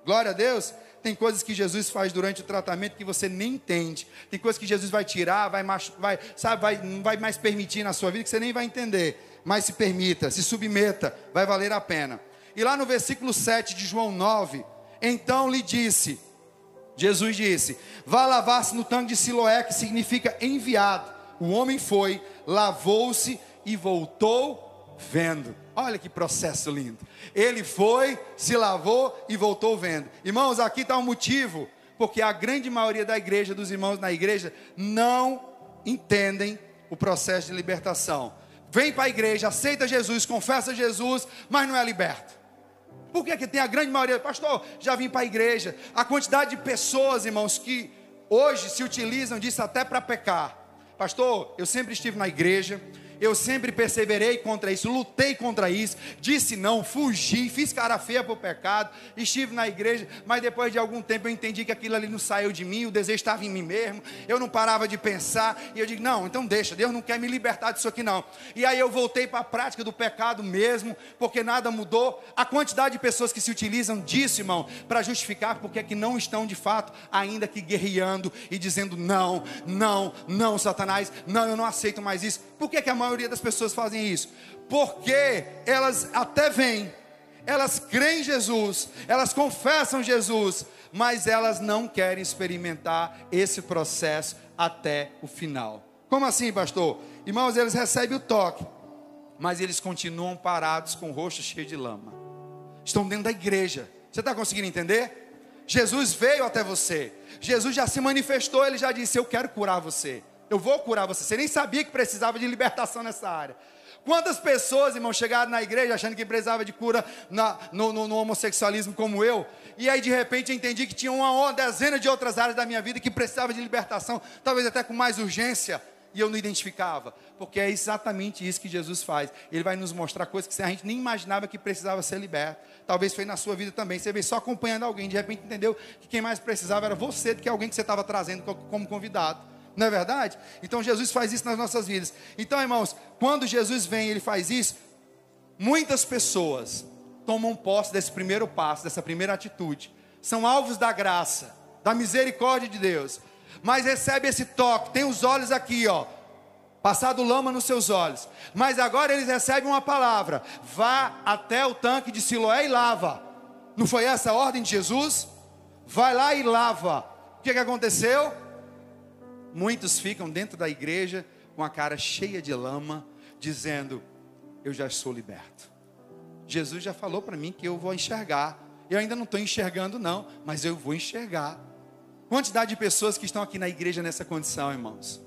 Glória a Deus. Tem coisas que Jesus faz durante o tratamento que você nem entende. Tem coisas que Jesus vai tirar, vai, vai, sabe, vai, não vai mais permitir na sua vida que você nem vai entender. Mas se permita, se submeta, vai valer a pena. E lá no versículo 7 de João 9, então lhe disse, Jesus disse: Vá lavar-se no tanque de Siloé, que significa enviado. O homem foi, lavou-se e voltou vendo. Olha que processo lindo. Ele foi, se lavou e voltou vendo. Irmãos, aqui está um motivo, porque a grande maioria da igreja, dos irmãos na igreja, não entendem o processo de libertação. Vem para a igreja, aceita Jesus, confessa Jesus, mas não é liberto. Por que, que tem a grande maioria? Pastor, já vim para a igreja. A quantidade de pessoas, irmãos, que hoje se utilizam disso até para pecar. Pastor, eu sempre estive na igreja, eu sempre perseverei contra isso, lutei contra isso, disse não, fugi, fiz cara feia para o pecado, estive na igreja, mas depois de algum tempo eu entendi que aquilo ali não saiu de mim, o desejo estava em mim mesmo, eu não parava de pensar, e eu digo, não, então deixa, Deus não quer me libertar disso aqui não. E aí eu voltei para a prática do pecado mesmo, porque nada mudou. A quantidade de pessoas que se utilizam disso, irmão, para justificar porque é que não estão de fato ainda que guerreando e dizendo não, não, não, Satanás, não, eu não aceito mais isso. Por que, que a maioria das pessoas fazem isso? Porque elas até vêm, elas creem em Jesus, elas confessam Jesus, mas elas não querem experimentar esse processo até o final. Como assim, pastor? Irmãos, eles recebem o toque, mas eles continuam parados com o rosto cheio de lama. Estão dentro da igreja. Você está conseguindo entender? Jesus veio até você. Jesus já se manifestou, ele já disse: Eu quero curar você. Eu vou curar você. Você nem sabia que precisava de libertação nessa área. Quantas pessoas, irmão, chegaram na igreja achando que precisava de cura na, no, no, no, homossexualismo como eu, e aí de repente eu entendi que tinha uma dezena de outras áreas da minha vida que precisava de libertação, talvez até com mais urgência, e eu não identificava, porque é exatamente isso que Jesus faz. Ele vai nos mostrar coisas que a gente nem imaginava que precisava ser liberto. Talvez foi na sua vida também. Você veio só acompanhando alguém, de repente entendeu que quem mais precisava era você do que alguém que você estava trazendo como convidado. Não é verdade? Então Jesus faz isso nas nossas vidas. Então, irmãos, quando Jesus vem, ele faz isso, muitas pessoas tomam posse desse primeiro passo, dessa primeira atitude. São alvos da graça, da misericórdia de Deus. Mas recebe esse toque, tem os olhos aqui, ó. Passado lama nos seus olhos. Mas agora eles recebem uma palavra: vá até o tanque de Siloé e lava. Não foi essa a ordem de Jesus? Vai lá e lava. O que, que aconteceu? Muitos ficam dentro da igreja com a cara cheia de lama, dizendo: Eu já sou liberto. Jesus já falou para mim que eu vou enxergar. Eu ainda não estou enxergando, não, mas eu vou enxergar. Quantidade de pessoas que estão aqui na igreja nessa condição, irmãos.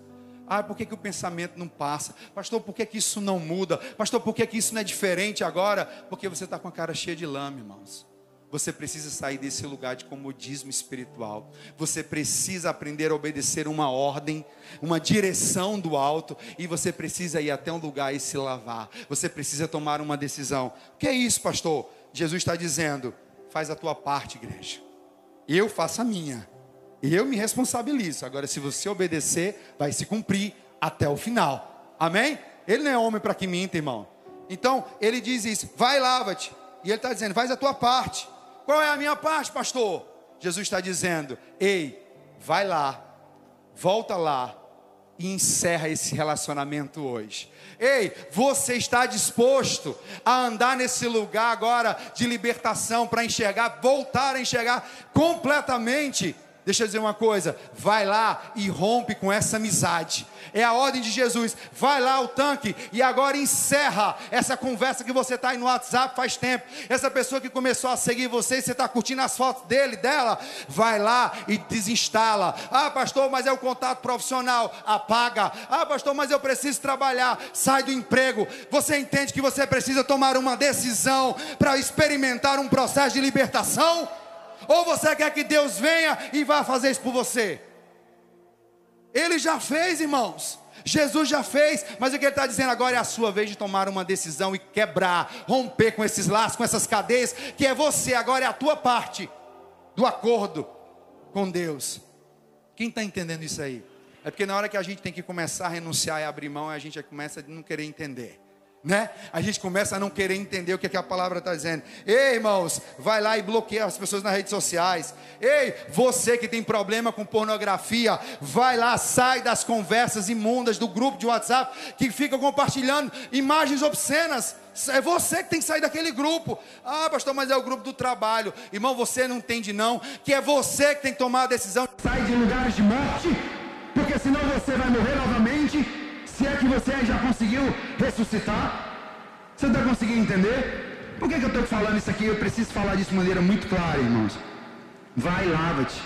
Ah, por que, que o pensamento não passa? Pastor, por que, que isso não muda? Pastor, por que, que isso não é diferente agora? Porque você está com a cara cheia de lama, irmãos. Você precisa sair desse lugar de comodismo espiritual. Você precisa aprender a obedecer uma ordem, uma direção do alto. E você precisa ir até um lugar e se lavar. Você precisa tomar uma decisão. O que é isso, pastor? Jesus está dizendo: faz a tua parte, igreja. Eu faço a minha. Eu me responsabilizo. Agora, se você obedecer, vai se cumprir até o final. Amém? Ele não é homem para que minta, irmão. Então, ele diz isso: vai, lava-te. E ele está dizendo: faz a tua parte. Qual é a minha parte, pastor? Jesus está dizendo: ei, vai lá, volta lá e encerra esse relacionamento hoje. Ei, você está disposto a andar nesse lugar agora de libertação para enxergar, voltar a enxergar completamente Deixa eu dizer uma coisa, vai lá e rompe com essa amizade. É a ordem de Jesus. Vai lá o tanque e agora encerra essa conversa que você está aí no WhatsApp faz tempo. Essa pessoa que começou a seguir você e você está curtindo as fotos dele, dela, vai lá e desinstala. Ah, pastor, mas é o contato profissional. Apaga. Ah, pastor, mas eu preciso trabalhar. Sai do emprego. Você entende que você precisa tomar uma decisão para experimentar um processo de libertação? Ou você quer que Deus venha e vá fazer isso por você? Ele já fez, irmãos. Jesus já fez, mas o que ele está dizendo agora é a sua vez de tomar uma decisão e quebrar, romper com esses laços, com essas cadeias, que é você, agora é a tua parte do acordo com Deus. Quem está entendendo isso aí? É porque na hora que a gente tem que começar a renunciar e abrir mão, a gente começa a não querer entender né? A gente começa a não querer entender o que, é que a palavra está dizendo. Ei, irmãos, vai lá e bloqueia as pessoas nas redes sociais. Ei, você que tem problema com pornografia, vai lá, sai das conversas imundas do grupo de WhatsApp que fica compartilhando imagens obscenas. É você que tem que sair daquele grupo. Ah, pastor, mas é o grupo do trabalho. Irmão, você não entende não, que é você que tem que tomar a decisão. Sai de lugares de morte, porque senão você vai morrer novamente se é que você já conseguiu ressuscitar, você está conseguindo entender? Por que, que eu estou falando isso aqui? Eu preciso falar disso de maneira muito clara, irmãos. Vai, lava-te.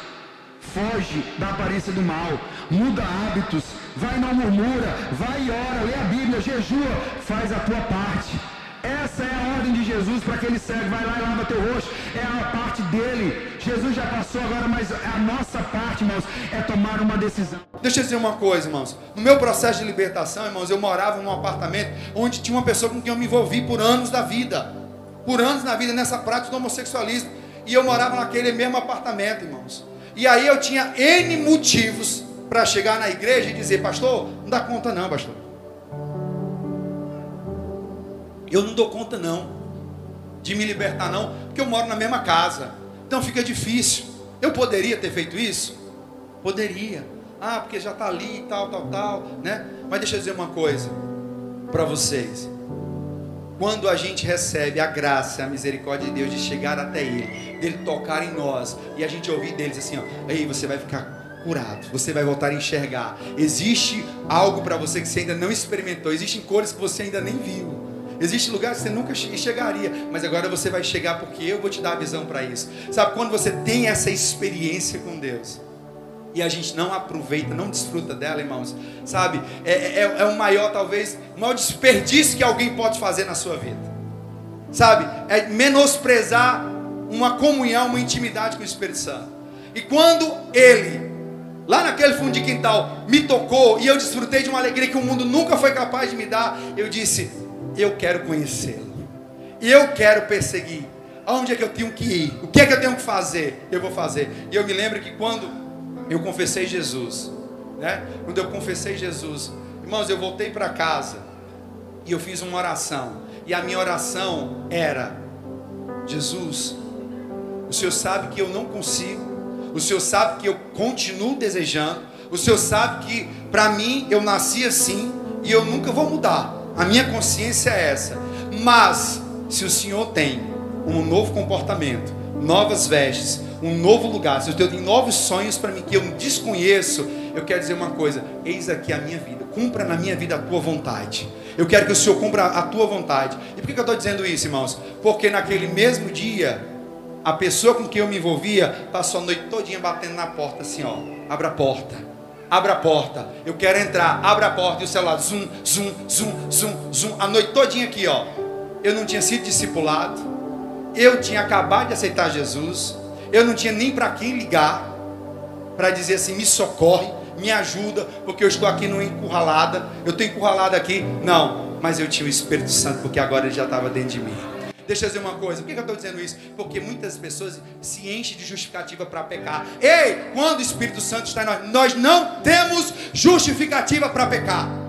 Foge da aparência do mal. Muda hábitos. Vai, não murmura. Vai e ora. Lê a Bíblia. Jejua. Faz a tua parte. Essa é a ordem de Jesus para aquele cego. Vai lá e lava teu rosto. É a parte dele. Jesus já passou agora, mas a nossa parte, irmãos, é tomar uma decisão. Deixa eu dizer uma coisa, irmãos. No meu processo de libertação, irmãos, eu morava num apartamento onde tinha uma pessoa com quem eu me envolvi por anos da vida. Por anos na vida, nessa prática do homossexualismo. E eu morava naquele mesmo apartamento, irmãos. E aí eu tinha N motivos para chegar na igreja e dizer, pastor, não dá conta não, pastor. Eu não dou conta não de me libertar não, porque eu moro na mesma casa. Então fica difícil. Eu poderia ter feito isso? Poderia. Ah, porque já está ali tal, tal, tal, né? Mas deixa eu dizer uma coisa para vocês. Quando a gente recebe a graça, a misericórdia de Deus de chegar até Ele, dele tocar em nós e a gente ouvir deles assim, ó, aí você vai ficar curado, você vai voltar a enxergar. Existe algo para você que você ainda não experimentou, existem cores que você ainda nem viu. Existem lugares que você nunca chegaria, mas agora você vai chegar porque eu vou te dar a visão para isso. Sabe, quando você tem essa experiência com Deus, e a gente não aproveita, não desfruta dela, irmãos, sabe? É, é, é o maior, talvez, o maior desperdício que alguém pode fazer na sua vida, sabe? É menosprezar uma comunhão, uma intimidade com o Espírito Santo. E quando ele, lá naquele fundo de quintal, me tocou e eu desfrutei de uma alegria que o mundo nunca foi capaz de me dar, eu disse: Eu quero conhecê-lo, eu quero perseguir. Aonde é que eu tenho que ir? O que é que eu tenho que fazer? Eu vou fazer. E eu me lembro que quando eu confessei Jesus, né? Quando eu confessei Jesus, irmãos, eu voltei para casa e eu fiz uma oração. E a minha oração era: Jesus, o Senhor sabe que eu não consigo, o Senhor sabe que eu continuo desejando, o Senhor sabe que para mim eu nasci assim e eu nunca vou mudar. A minha consciência é essa. Mas se o Senhor tem um novo comportamento, novas vestes, um novo lugar, se eu tenho novos sonhos para mim que eu desconheço, eu quero dizer uma coisa: eis aqui a minha vida, cumpra na minha vida a tua vontade. Eu quero que o Senhor cumpra a tua vontade. E por que eu estou dizendo isso, irmãos? Porque naquele mesmo dia, a pessoa com quem eu me envolvia passou a noite todinha batendo na porta assim, ó, abra a porta. Abra a porta, eu quero entrar, abra a porta e o celular, zum, zum, zum, zum, zum, a noite todinha aqui, ó. Eu não tinha sido discipulado, eu tinha acabado de aceitar Jesus, eu não tinha nem para quem ligar para dizer assim: me socorre, me ajuda, porque eu estou aqui numa encurralada, eu estou encurralada aqui. Não, mas eu tinha o Espírito Santo, porque agora ele já estava dentro de mim. Deixa eu dizer uma coisa, por que eu estou dizendo isso? Porque muitas pessoas se enchem de justificativa para pecar. Ei, quando o Espírito Santo está em nós, nós não temos justificativa para pecar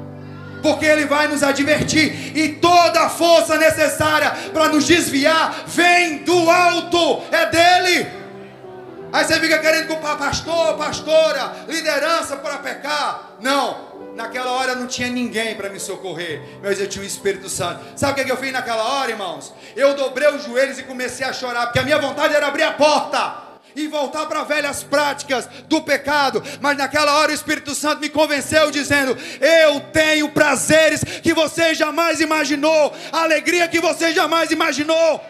porque Ele vai nos advertir, e toda a força necessária para nos desviar vem do alto, é dele. Aí você fica querendo culpar pastor, pastora, liderança para pecar. Não, naquela hora não tinha ninguém para me socorrer, mas eu tinha o Espírito Santo. Sabe o que, eu fiz naquela hora, irmãos? Eu dobrei os joelhos e comecei a chorar, porque a minha vontade era abrir a porta e voltar para velhas práticas do pecado. Mas naquela hora o Espírito Santo me convenceu, dizendo: Eu tenho prazeres que você jamais imaginou, alegria que você jamais imaginou.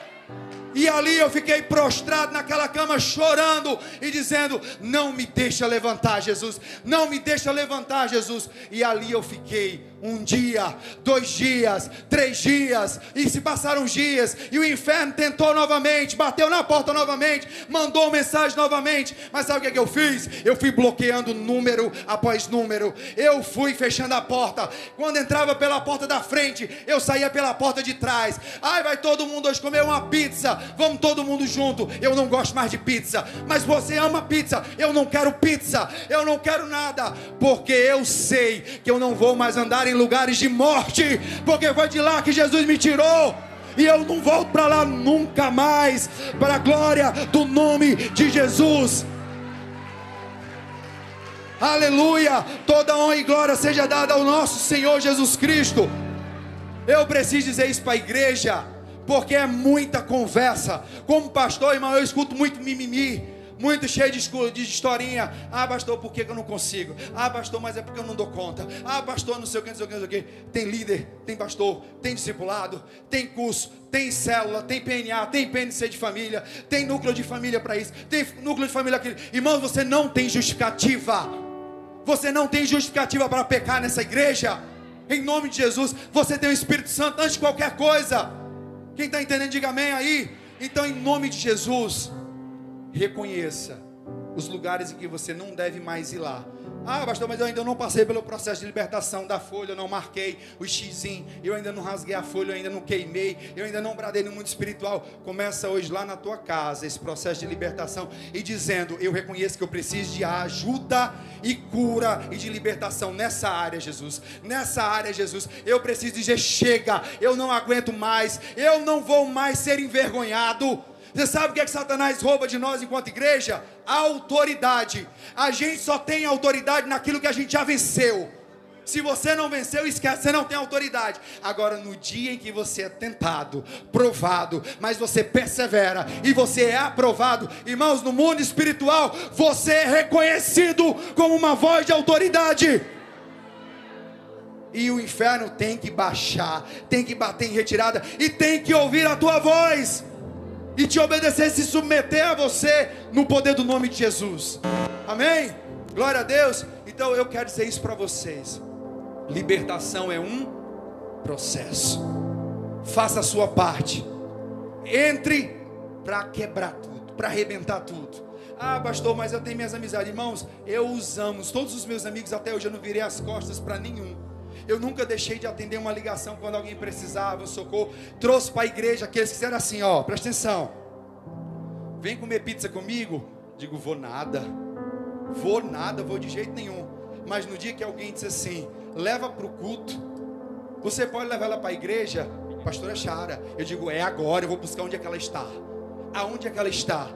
E ali eu fiquei prostrado naquela cama chorando e dizendo: Não me deixa levantar, Jesus. Não me deixa levantar, Jesus. E ali eu fiquei um dia, dois dias, três dias, e se passaram os dias, e o inferno tentou novamente, bateu na porta novamente, mandou mensagem novamente, mas sabe o que, é que eu fiz? Eu fui bloqueando número após número, eu fui fechando a porta. Quando entrava pela porta da frente, eu saía pela porta de trás. Ai, vai todo mundo hoje comer uma pizza, vamos todo mundo junto. Eu não gosto mais de pizza, mas você ama pizza, eu não quero pizza, eu não quero nada, porque eu sei que eu não vou mais andar em lugares de morte, porque foi de lá que Jesus me tirou. E eu não volto para lá nunca mais, para a glória do nome de Jesus. Aleluia! Toda honra e glória seja dada ao nosso Senhor Jesus Cristo. Eu preciso dizer isso para a igreja, porque é muita conversa. Como pastor, irmão, eu escuto muito mimimi muito cheio de, de historinha. Ah, pastor, por que eu não consigo? Ah, pastor, mas é porque eu não dou conta. Ah, pastor, não sei o que, não sei o que, não sei o que. Tem líder, tem pastor, tem discipulado, tem curso, tem célula, tem PNA, tem PNC de família, tem núcleo de família para isso, tem núcleo de família aquele. Irmãos, você não tem justificativa. Você não tem justificativa para pecar nessa igreja. Em nome de Jesus, você tem o Espírito Santo antes de qualquer coisa. Quem está entendendo, diga amém aí. Então, em nome de Jesus, reconheça os lugares em que você não deve mais ir lá. Ah, pastor, mas eu ainda não passei pelo processo de libertação da folha, eu não marquei o xizinho, eu ainda não rasguei a folha, eu ainda não queimei, eu ainda não bradei no mundo espiritual. Começa hoje lá na tua casa esse processo de libertação e dizendo: Eu reconheço que eu preciso de ajuda e cura e de libertação nessa área, Jesus. Nessa área, Jesus, eu preciso dizer: chega, eu não aguento mais, eu não vou mais ser envergonhado. Você sabe o que é que Satanás rouba de nós enquanto igreja? A autoridade. A gente só tem autoridade naquilo que a gente já venceu. Se você não venceu, esquece, você não tem autoridade. Agora, no dia em que você é tentado, provado, mas você persevera e você é aprovado, irmãos, no mundo espiritual, você é reconhecido como uma voz de autoridade. E o inferno tem que baixar, tem que bater em retirada e tem que ouvir a tua voz e te obedecer, se submeter a você no poder do nome de Jesus. Amém? Glória a Deus. Então eu quero dizer isso para vocês. Libertação é um processo. Faça a sua parte. Entre para quebrar tudo, para arrebentar tudo. Ah, pastor, mas eu tenho minhas amizades. Irmãos, eu os amo. Todos os meus amigos até hoje eu não virei as costas para nenhum. Eu nunca deixei de atender uma ligação quando alguém precisava, socorro. Trouxe para a igreja aqueles que disseram assim: ó, presta atenção. Vem comer pizza comigo? Digo, vou nada. Vou nada, vou de jeito nenhum. Mas no dia que alguém disse assim, leva para o culto, você pode levar ela para a igreja, pastora Chara. Eu digo, é agora, eu vou buscar onde é que ela está. Aonde é que ela está?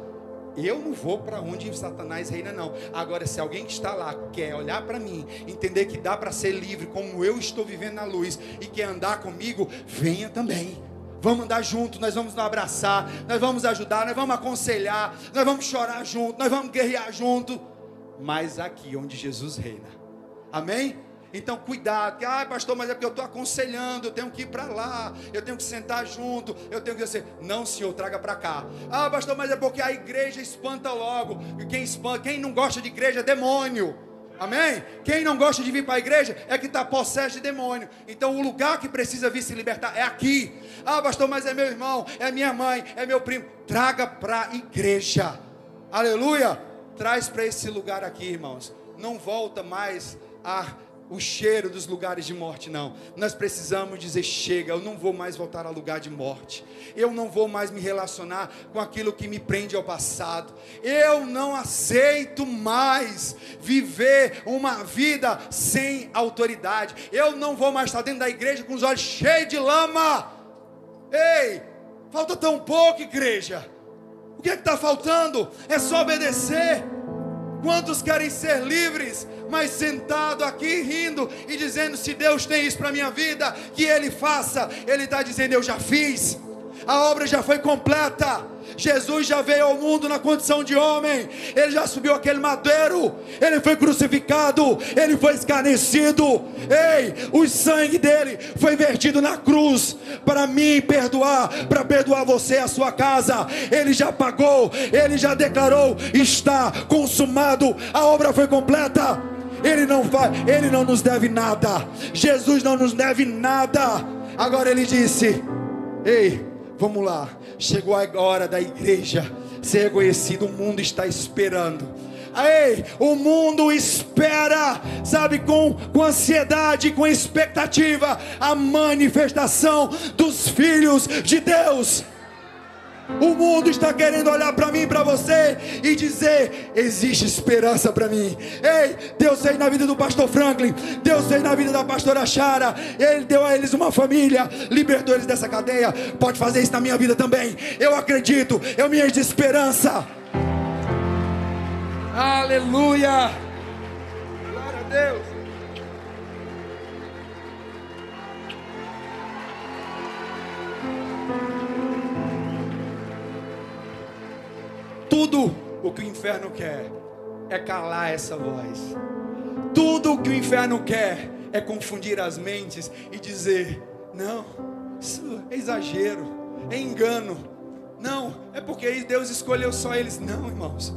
Eu não vou para onde Satanás reina, não. Agora, se alguém que está lá quer olhar para mim, entender que dá para ser livre, como eu estou vivendo na luz, e quer andar comigo, venha também. Vamos andar junto, nós vamos nos abraçar, nós vamos ajudar, nós vamos aconselhar, nós vamos chorar junto, nós vamos guerrear junto. Mas aqui onde Jesus reina. Amém? Então, cuidado. Ah, pastor, mas é porque eu estou aconselhando. Eu tenho que ir para lá. Eu tenho que sentar junto. Eu tenho que dizer, não, senhor, traga para cá. Ah, pastor, mas é porque a igreja espanta logo. E quem espanta, quem não gosta de igreja é demônio. Amém? Quem não gosta de vir para a igreja é que está possesso de demônio. Então, o lugar que precisa vir se libertar é aqui. Ah, pastor, mas é meu irmão, é minha mãe, é meu primo. Traga para a igreja. Aleluia. Traz para esse lugar aqui, irmãos. Não volta mais a o cheiro dos lugares de morte, não. Nós precisamos dizer: chega, eu não vou mais voltar a lugar de morte. Eu não vou mais me relacionar com aquilo que me prende ao passado. Eu não aceito mais viver uma vida sem autoridade. Eu não vou mais estar dentro da igreja com os olhos cheios de lama. Ei, falta tão pouco, igreja. O que é está faltando? É só obedecer. Quantos querem ser livres, mas sentado aqui rindo e dizendo: se Deus tem isso para minha vida, que Ele faça. Ele está dizendo: eu já fiz, a obra já foi completa. Jesus já veio ao mundo na condição de homem, ele já subiu aquele madeiro, ele foi crucificado, ele foi escarnecido. Ei, o sangue dele foi vertido na cruz para mim perdoar, para perdoar você e a sua casa. Ele já pagou, ele já declarou: está consumado, a obra foi completa. Ele não vai, ele não nos deve nada. Jesus não nos deve nada. Agora ele disse: Ei, vamos lá Chegou a hora da igreja ser reconhecido. O mundo está esperando. Ei, o mundo espera, sabe, com, com ansiedade, com expectativa, a manifestação dos filhos de Deus. O mundo está querendo olhar para mim, para você e dizer: existe esperança para mim. Ei, Deus fez na vida do pastor Franklin, Deus fez na vida da pastora Chara. Ele deu a eles uma família, libertou eles dessa cadeia. Pode fazer isso na minha vida também. Eu acredito, eu me encho de esperança. Aleluia. Glória a Deus. Tudo o que o inferno quer é calar essa voz. Tudo o que o inferno quer é confundir as mentes e dizer: não, isso é exagero, é engano. Não, é porque Deus escolheu só eles. Não, irmãos,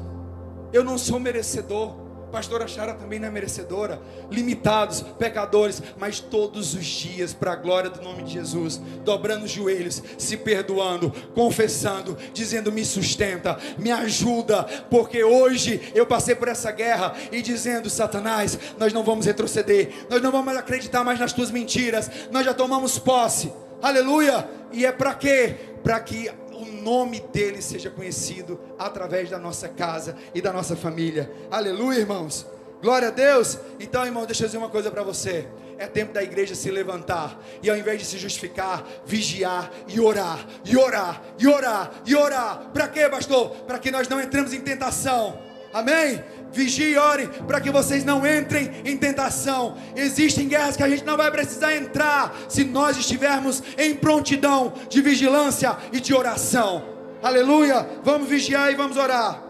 eu não sou merecedor pastora Chara também não é merecedora, limitados, pecadores, mas todos os dias, para a glória do nome de Jesus, dobrando os joelhos, se perdoando, confessando, dizendo: me sustenta, me ajuda, porque hoje eu passei por essa guerra e dizendo: Satanás, nós não vamos retroceder, nós não vamos acreditar mais nas tuas mentiras, nós já tomamos posse, aleluia, e é para quê? Para que nome dele seja conhecido através da nossa casa e da nossa família. Aleluia, irmãos. Glória a Deus. Então, irmão, deixa eu dizer uma coisa para você. É tempo da igreja se levantar e ao invés de se justificar, vigiar e orar, e orar, e orar, e orar. Para quê, pastor? Para que nós não entremos em tentação. Amém? Vigie e ore para que vocês não entrem em tentação. Existem guerras que a gente não vai precisar entrar se nós estivermos em prontidão de vigilância e de oração. Aleluia! Vamos vigiar e vamos orar.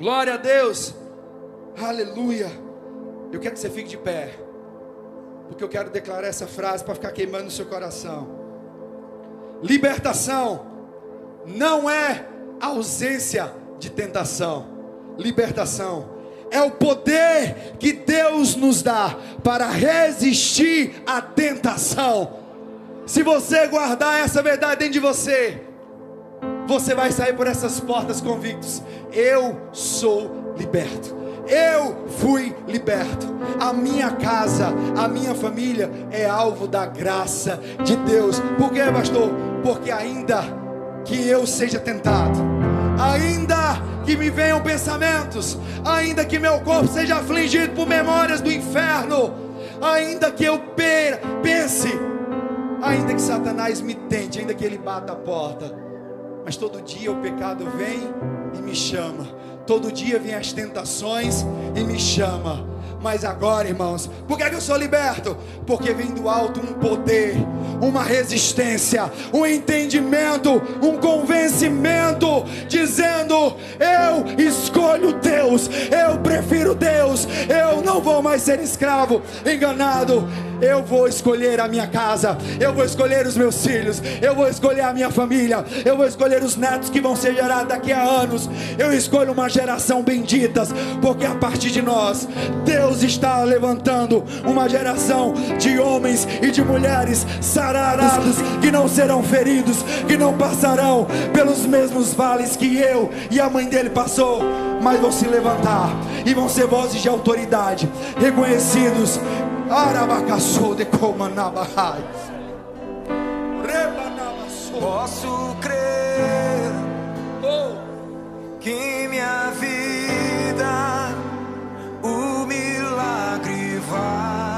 Glória a Deus. Aleluia. Eu quero que você fique de pé. Porque eu quero declarar essa frase para ficar queimando no seu coração. Libertação não é ausência de tentação libertação é o poder que Deus nos dá para resistir à tentação. Se você guardar essa verdade dentro de você, você vai sair por essas portas convictos: eu sou liberto. Eu fui liberto. A minha casa, a minha família é alvo da graça de Deus. Por quê, pastor? Porque ainda que eu seja tentado, ainda que me venham pensamentos, ainda que meu corpo seja afligido por memórias do inferno, ainda que eu pense, ainda que Satanás me tente, ainda que ele bata a porta, mas todo dia o pecado vem e me chama, todo dia vem as tentações e me chama. Mas agora, irmãos, por que, é que eu sou liberto? Porque vem do alto um poder, uma resistência, um entendimento, um convencimento, dizendo: Eu escolho Deus, eu prefiro Deus, eu não vou mais ser escravo, enganado. Eu vou escolher a minha casa, eu vou escolher os meus filhos, eu vou escolher a minha família, eu vou escolher os netos que vão ser gerados daqui a anos. Eu escolho uma geração benditas, porque a partir de nós, Deus está levantando uma geração de homens e de mulheres sararados que não serão feridos, que não passarão pelos mesmos vales que eu e a mãe dele passou, mas vão se levantar e vão ser vozes de autoridade, reconhecidos Arabacaçou de Comanabahai. Posso crer oh. que minha vida o milagre vai.